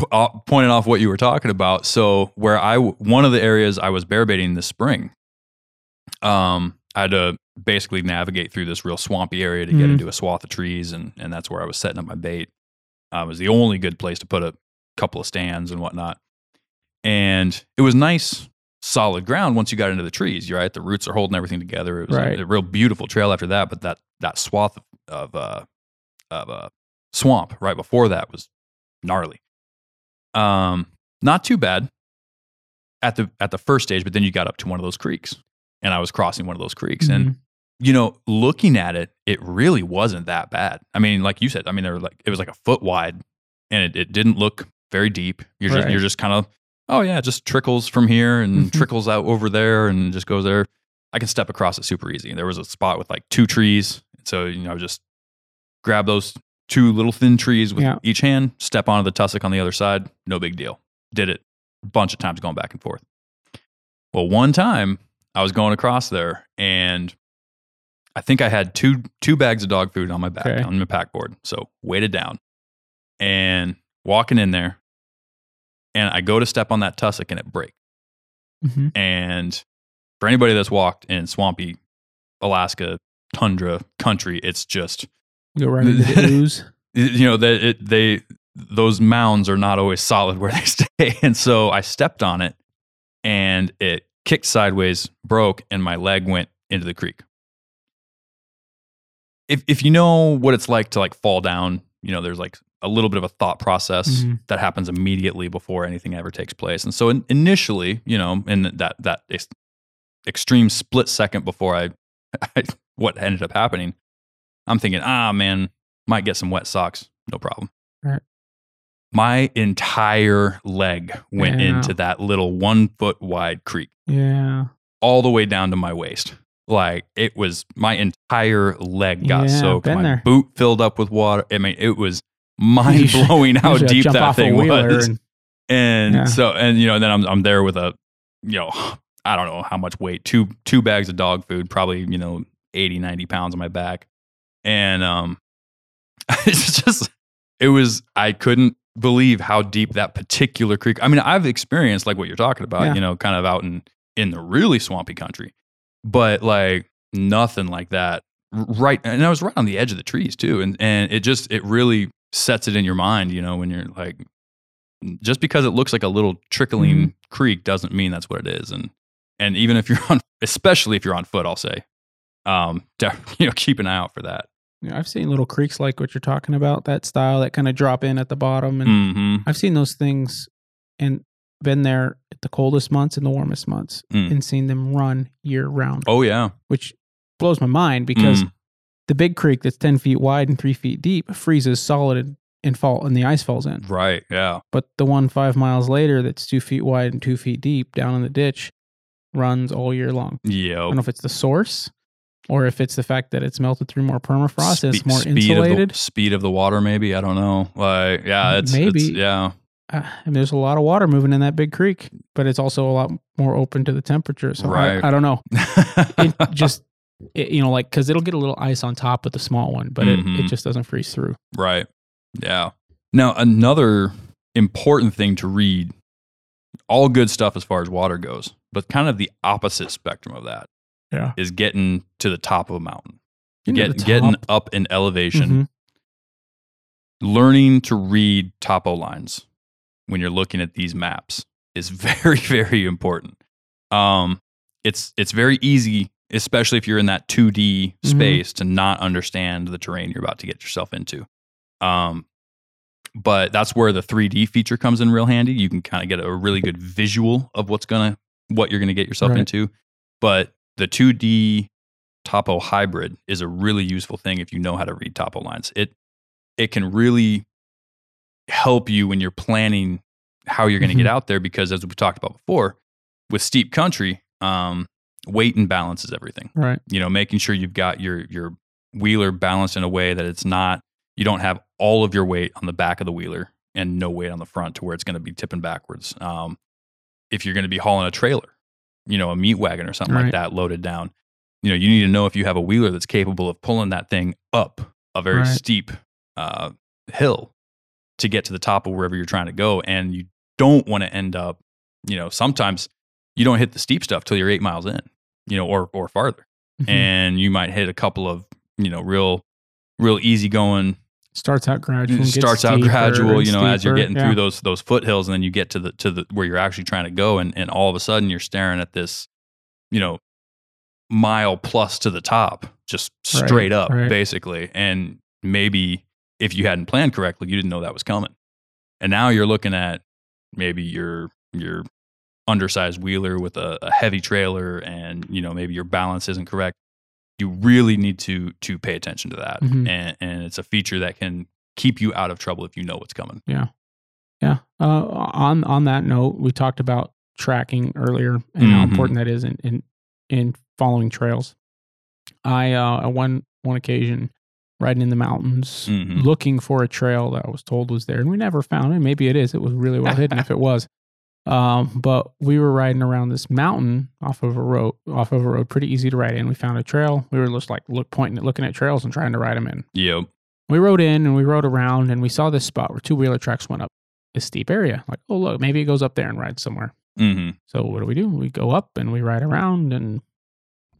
uh, pointing off what you were talking about. So, where I one of the areas I was bear baiting this spring, um, I had to basically navigate through this real swampy area to get Mhm. into a swath of trees, and and that's where I was setting up my bait. Uh, it was the only good place to put a couple of stands and whatnot, and it was nice. Solid ground once you got into the trees, you're right. The roots are holding everything together. It was a- Right. a, real beautiful trail after that, but that that swath of of, uh, of uh, swamp right before that was gnarly. Um, not too bad at the at the first stage, but then you got up to one of those creeks, and I was crossing one of those creeks, and Mhm. you know, looking at it, it really wasn't that bad. I mean, like you said, I mean, they were like it was like a foot wide, and it, it didn't look very deep. You're just you're just kind of oh yeah, it just trickles from here and Mhm. trickles out over there and just goes there. I can step across it super easy. There was a spot with like two trees, so you know, just grab those two little thin trees with Yeah. each hand, step onto the tussock on the other side, no big deal. Did it a bunch of times going back and forth. Well, one time I was going across there and I think I had two two bags of dog food on my back Okay. on my pack board. So weighted down and walking in there and I go to step on that tussock and it breaks. Mhm. And for anybody that's walked in swampy Alaska tundra country, it's just Go right into the ooze. you know that it, they those mounds are not always solid where they stay and so i stepped on it and it kicked sideways broke and my leg went into the creek if if you know what it's like to like fall down you know there's like a little bit of a thought process Mhm. that happens immediately before anything ever takes place and so in, initially you know in that that ex- extreme split second before I, I what ended up happening i'm thinking ah man might get some wet socks, no problem. Right. My entire leg went Yeah. into that little one foot wide creek, Yeah. all the way down to my waist. Like it was my entire leg got Yeah, soaked. My there. boot filled up with water. I mean, it was mind blowing how deep that thing was. and- And Yeah. so, and you know, then I'm I'm there with a, you know, I don't know how much weight, two two bags of dog food, probably you know 80, 90 pounds on my back, and um, it's just it was I couldn't believe how deep that particular creek. I mean, I've experienced like what you're talking about, Yeah. you know, kind of out in in the really swampy country, but like nothing like that. Right, and I was right on the edge of the trees too, and and it just it really sets it in your mind, you know, when you're like just because it looks like a little trickling Mm-hmm. creek doesn't mean that's what it is and and even if you're on especially if you're on foot i'll say um you know keep an eye out for that Yeah, I've seen little creeks like what you're talking about, that style that kind of drop in at the bottom. And mm-hmm. I've seen those things and been there at the coldest months and the warmest months Mm. and seen them run year round, oh yeah which blows my mind because Mm. The big creek that's 10 feet wide and three feet deep freezes solid and, fall and the ice falls in. right yeah But the one five miles later that's two feet wide and two feet deep down in the ditch runs all year long. Yeah. I don't know if it's the source or if it's the fact that it's melted through more permafrost and it's more speed insulated. of the speed of the water maybe i don't know like yeah it's Maybe. it's, yeah uh, and there's a lot of water moving in that big creek, but it's also a lot more open to the temperature. So Right. I, I don't know. It just, it, you know, like, cause it'll get a little ice on top with the small one, but it, it Mhm. just doesn't freeze through. Right. Yeah. Now, another important thing to read all good stuff as far as water goes, but kind of the opposite spectrum of that Yeah. is getting to the top of a mountain, Getting Get, getting up in elevation, Mhm. learning to read topo lines when you're looking at these maps is very, very important. Um, it's it's very easy, especially if you're in that 2D Mhm. space, to not understand the terrain you're about to get yourself into. Um, but that's where the 3D feature comes in real handy. You can kind of get a really good visual of what's gonna what you're gonna get yourself Right. into. But the 2D topo hybrid is a really useful thing if you know how to read topo lines. It it can really help you when you're planning how you're going to Mhm. get out there because as we talked about before, with steep country, um, weight and balance is everything. Right. You know, making sure you've got your your wheeler balanced in a way that it's not you don't have all of your weight on the back of the wheeler and no weight on the front to where it's going to be tipping backwards. Um, if you're going to be hauling a trailer, you know, a meat wagon or something like that loaded down, you know, you need to know if you have a wheeler that's capable of pulling that thing up a very Right. steep uh, hill to get to the top of wherever you're trying to go. And you don't want to end up, you know, sometimes you don't hit the steep stuff till you're eight miles in, you know, or or farther, Mhm. and you might hit a couple of, you know, real, real easy going starts out gradual. it and gets starts out gradual, you know, as you're getting Yeah. through those those foothills, and then you get to the to the where you're actually trying to go, and and all of a sudden you're staring at this, you know, mile plus to the top, just Right, straight up, right. basically. And maybe if you hadn't planned correctly, you didn't know that was coming, and now you're looking at maybe your your undersized wheeler with a, a heavy trailer, and you know maybe your balance isn't correct. You really need to to pay attention to that, Mhm. and and it's a feature that can keep you out of trouble if you know what's coming. Yeah. Uh, on on that note, we talked about tracking earlier and how Mhm. important that is in in, in following trails. I uh, on one one occasion riding in the mountains, Mhm. looking for a trail that I was told was there, and we never found it. Maybe it is. It was really well hidden if it was. Um, but we were riding around this mountain off of a road, off of a road, pretty easy to ride in. We found a trail. We were just like look pointing at looking at trails and trying to ride them in. Yep. We rode in and we rode around and we saw this spot where two wheeler tracks went up a steep area. Like, oh, look, maybe it goes up there and rides somewhere. hmm So what do we do? We go up and we ride around and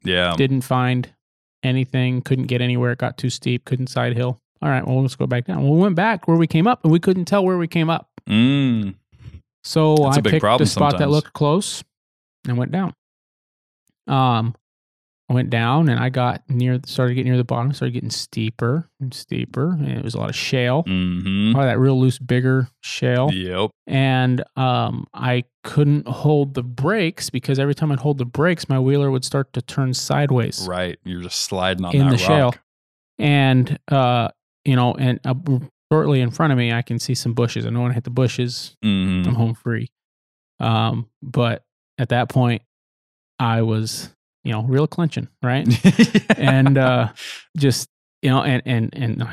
Yeah. didn't find anything, couldn't get anywhere. It got too steep, couldn't side hill. All right, well, let's go back down. Well, we went back where we came up and we couldn't tell where we came up. Mm. So That's a I big picked a spot that looked close and went down. Um, I went down and I got near, started getting near the bottom, started getting steeper and steeper. And it was a lot of shale. hmm Probably that real loose, bigger shale. Yep. And um, I couldn't hold the brakes because every time I'd hold the brakes, my wheeler would start to turn sideways Right. You're just sliding on in that the rock. shale. And uh, you know, and uh, shortly in front of me, I can see some bushes. I don't want to hit the bushes. Mhm. I'm home free. Um, but at that point, I was, you know, real clenching, right? and uh, just you know, and and and uh,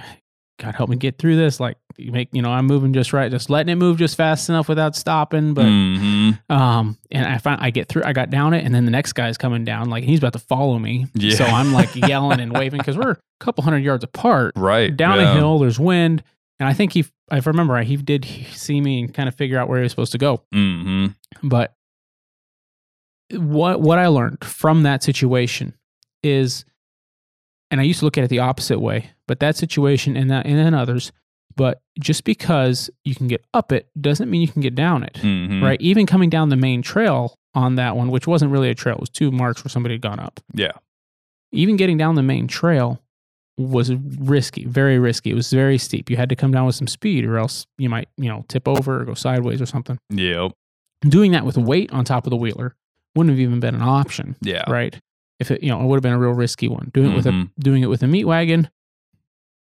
God help me get through this. Like you make, you know, I'm moving just right, just letting it move just fast enough without stopping. But Mhm. um, and I find I get through, I got down it, and then the next guy's coming down, like he's about to follow me. Yeah. So I'm like yelling and waving because we're a couple hundred yards apart, right down yeah. a hill. There's wind, and I think he, if I remember right, he did see me and kind of figure out where he was supposed to go. Mhm. But what what I learned from that situation is, and I used to look at it the opposite way, but that situation and that and then others. But just because you can get up it doesn't mean you can get down it, Mhm. right? Even coming down the main trail on that one, which wasn't really a trail, it was two marks where somebody had gone up. Yeah. Even getting down the main trail was risky, very risky. It was very steep. You had to come down with some speed, or else you might, you know, tip over or go sideways or something Yep. doing that with weight on top of the wheeler wouldn't have even been an option, Yeah. right? If it, you know, it would have been a real risky one. Doing it with a Mhm. doing it with a meat wagon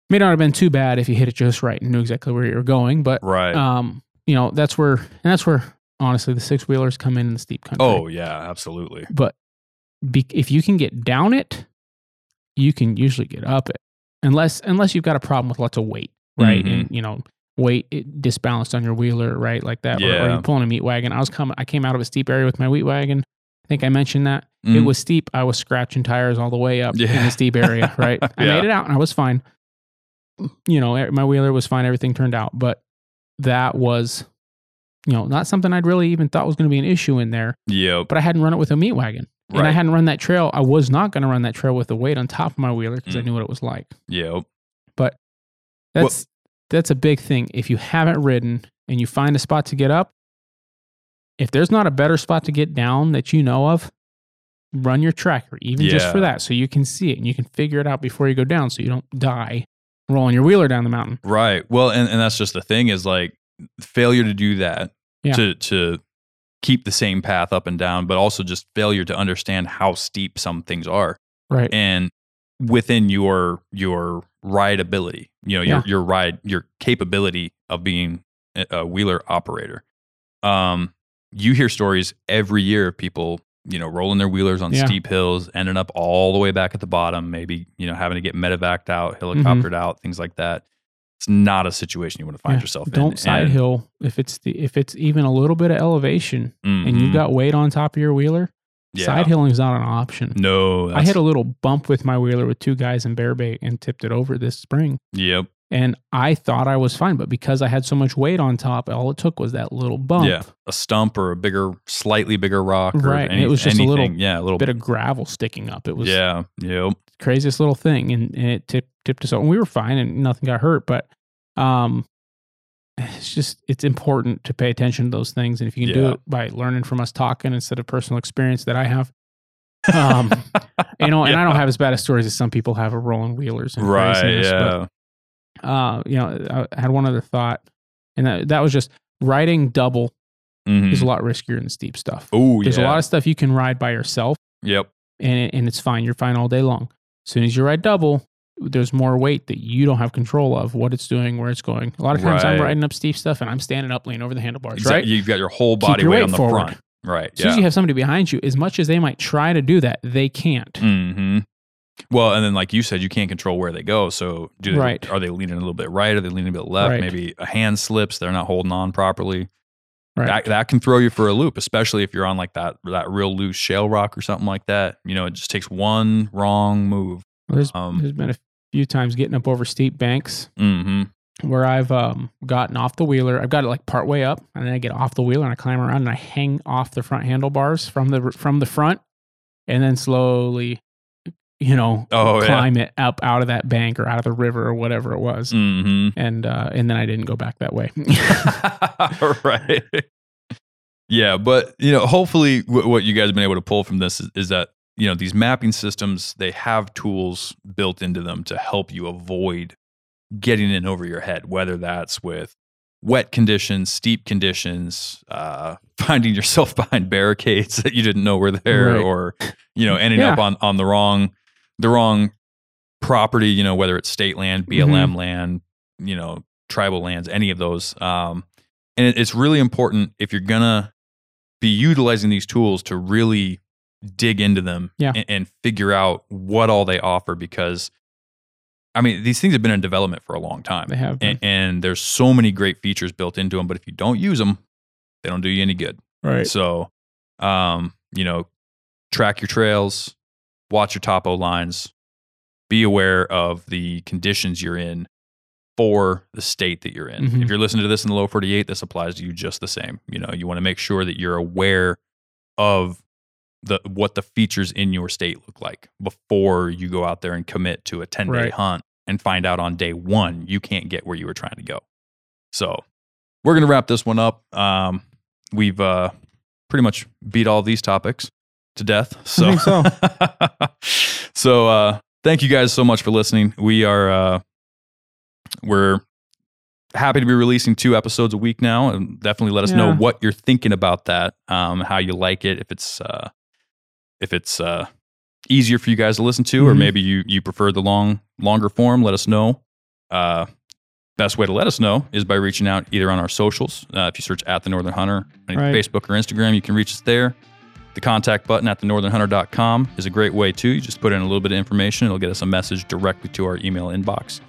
may not have been too bad if you hit it just right and knew exactly where you were going. But Right. um, you know, that's where and that's where honestly the six wheelers come in in the steep country. oh yeah, absolutely. but be, if you can get down it, you can usually get up it, unless unless you've got a problem with lots of weight, right? Mhm. And you know, weight it disbalanced on your wheeler, right? Like that, or, or you're pulling a meat wagon. I was coming, I came out of a steep area with my wheat wagon. I think I mentioned that it Mhm. was steep. I was scratching tires all the way up in Yeah. the steep area, right? I made it out and I was fine. You know, my wheeler was fine. Everything turned out, but that was, you know, not something I'd really even thought was going to be an issue in there Yeah. but I hadn't run it with a meat wagon. And I hadn't run that trail. I was not going to run that trail with the weight on top of my wheeler because I Mm. knew what it was like. Yep. But that's that's a big thing. If you haven't ridden and you find a spot to get up, if there's not a better spot to get down that you know of, run your tracker, even just for that, so you can see it and you can figure it out before you go down, so you don't die rolling your wheeler down the mountain. Right. Well, and, and that's just the thing is like failure to do that Yeah. to to keep the same path up and down, but also just failure to understand how steep some things are Right. and within your your rideability, you know, your Yeah. your ride your capability of being a wheeler operator. Um, you hear stories every year of people, you know, rolling their wheelers on Yeah. steep hills, ending up all the way back at the bottom, maybe, you know, having to get medevaced out, Mm-hmm. helicoptered out, things like that. It's not a situation you want to find Yeah. yourself in. Don't side And- hill if it's the if it's even a little bit of elevation and Mhm. you've got weight on top of your wheeler. Yeah. Side hilling is not an option. No, I hit a little bump with my wheeler with two guys in bear bait and tipped it over this spring. Yep. And I thought I was fine, but because I had so much weight on top, all it took was that little bump, Yeah. A stump or a bigger, slightly bigger rock. Or Right, and Any, it was just a little yeah, a little bit of gravel sticking up. It was Yeah. Yep. craziest little thing, and, and it tipped tipped us over. And we were fine, and nothing got hurt. But um, it's just it's important to pay attention to those things, and if you can do it by learning from us talking instead of personal experience that I have. um, you know, and I don't have as bad as stories as some people have of rolling wheelers and Right. craziness, but Yeah. Uh, you know, I had one other thought, and that, that was just riding double Mhm. is a lot riskier than steep stuff. Oh, There's yeah. a lot of stuff you can ride by yourself, Yep. and and it's fine. You're fine all day long. As soon as you ride double, there's more weight that you don't have control of what it's doing, where it's going. A lot of times I'm riding up steep stuff and I'm standing up, leaning over the handlebars, Exactly. right? You've got your whole body your weight weight on the forward. front. Right. As soon as you have somebody behind you, as much as they might try to do that, they can't. hmm Well, and then like you said, you can't control where they go. So do they, Right. are they leaning a little bit right? Are they leaning a bit left? Right. Maybe a hand slips. They're not holding on properly. Right. That, that can throw you for a loop, especially if you're on like that that real loose shale rock or something like that. You know, it just takes one wrong move. Well, there's, Um, there's been a few times getting up over steep banks hmm where I've um, gotten off the wheeler. I've got it like part way up, and then I get off the wheeler and I climb around and I hang off the front handlebars from the from the front, and then slowly, you know, Oh, yeah. climb it up out of that bank or out of the river or whatever it was. hmm And uh, and then I didn't go back that way. right. Yeah, but you know, hopefully, w- what you guys have been able to pull from this is, is that you know these mapping systems they have tools built into them to help you avoid getting in over your head, whether that's with wet conditions, steep conditions, uh, finding yourself behind barricades that you didn't know were there, Right. or you know, ending Yeah. up on on the wrong the wrong property, you know, whether it's state land, BLM land, you know, tribal lands, any of those. Um, and it, it's really important if you're gonna be utilizing these tools to really dig into them Yeah. and, and figure out what all they offer because I mean these things have been in development for a long time They have and, and there's so many great features built into them but if you don't use them they don't do you any good Right. so um you know track your trails watch your topo lines be aware of the conditions you're in for the state that you're in. Mhm. if you're listening to this in the low 48 this applies to you just the same. You know you want to make sure that you're aware of the what the features in your state look like before you go out there and commit to a 10 day Right. hunt and find out on day one you can't get where you were trying to go. So we're gonna wrap this one up. Um, we've uh, pretty much beat all these topics to death so so. so uh, thank you guys so much for listening we are uh, we're happy to be releasing two episodes a week now and definitely let us know what you're thinking about that um, how you like it if it's uh, if it's uh, easier for you guys to listen to or Mhm. maybe you you prefer the long longer form let us know uh, best way to let us know is by reaching out either on our socials uh, if you search at the northern hunter on Right. facebook or instagram you can reach us there the contact button at thenorthernhunter.com is a great way too. You just put in a little bit of information, it'll get us a message directly to our email inbox.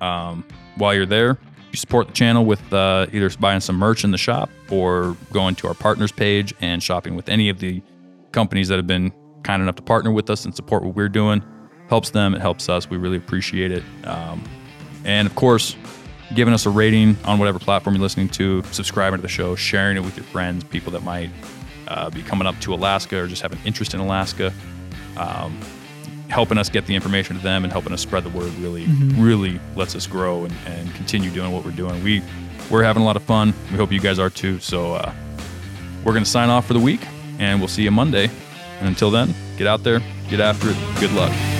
Um, while you're there, you support the channel with uh, either buying some merch in the shop or going to our partners page and shopping with any of the companies that have been kind enough to partner with us and support what we're doing. Helps them, it helps us. We really appreciate it. Um, and of course, giving us a rating on whatever platform you're listening to, subscribing to the show, sharing it with your friends, people that might uh, be coming up to Alaska or just have an interest in Alaska. Um, helping us get the information to them and helping us spread the word really, really lets us grow and, and continue doing what we're doing. We we're having a lot of fun. We hope you guys are too. So uh, we're gonna sign off for the week, and we'll see you Monday. And until then, get out there, get after it. Good luck.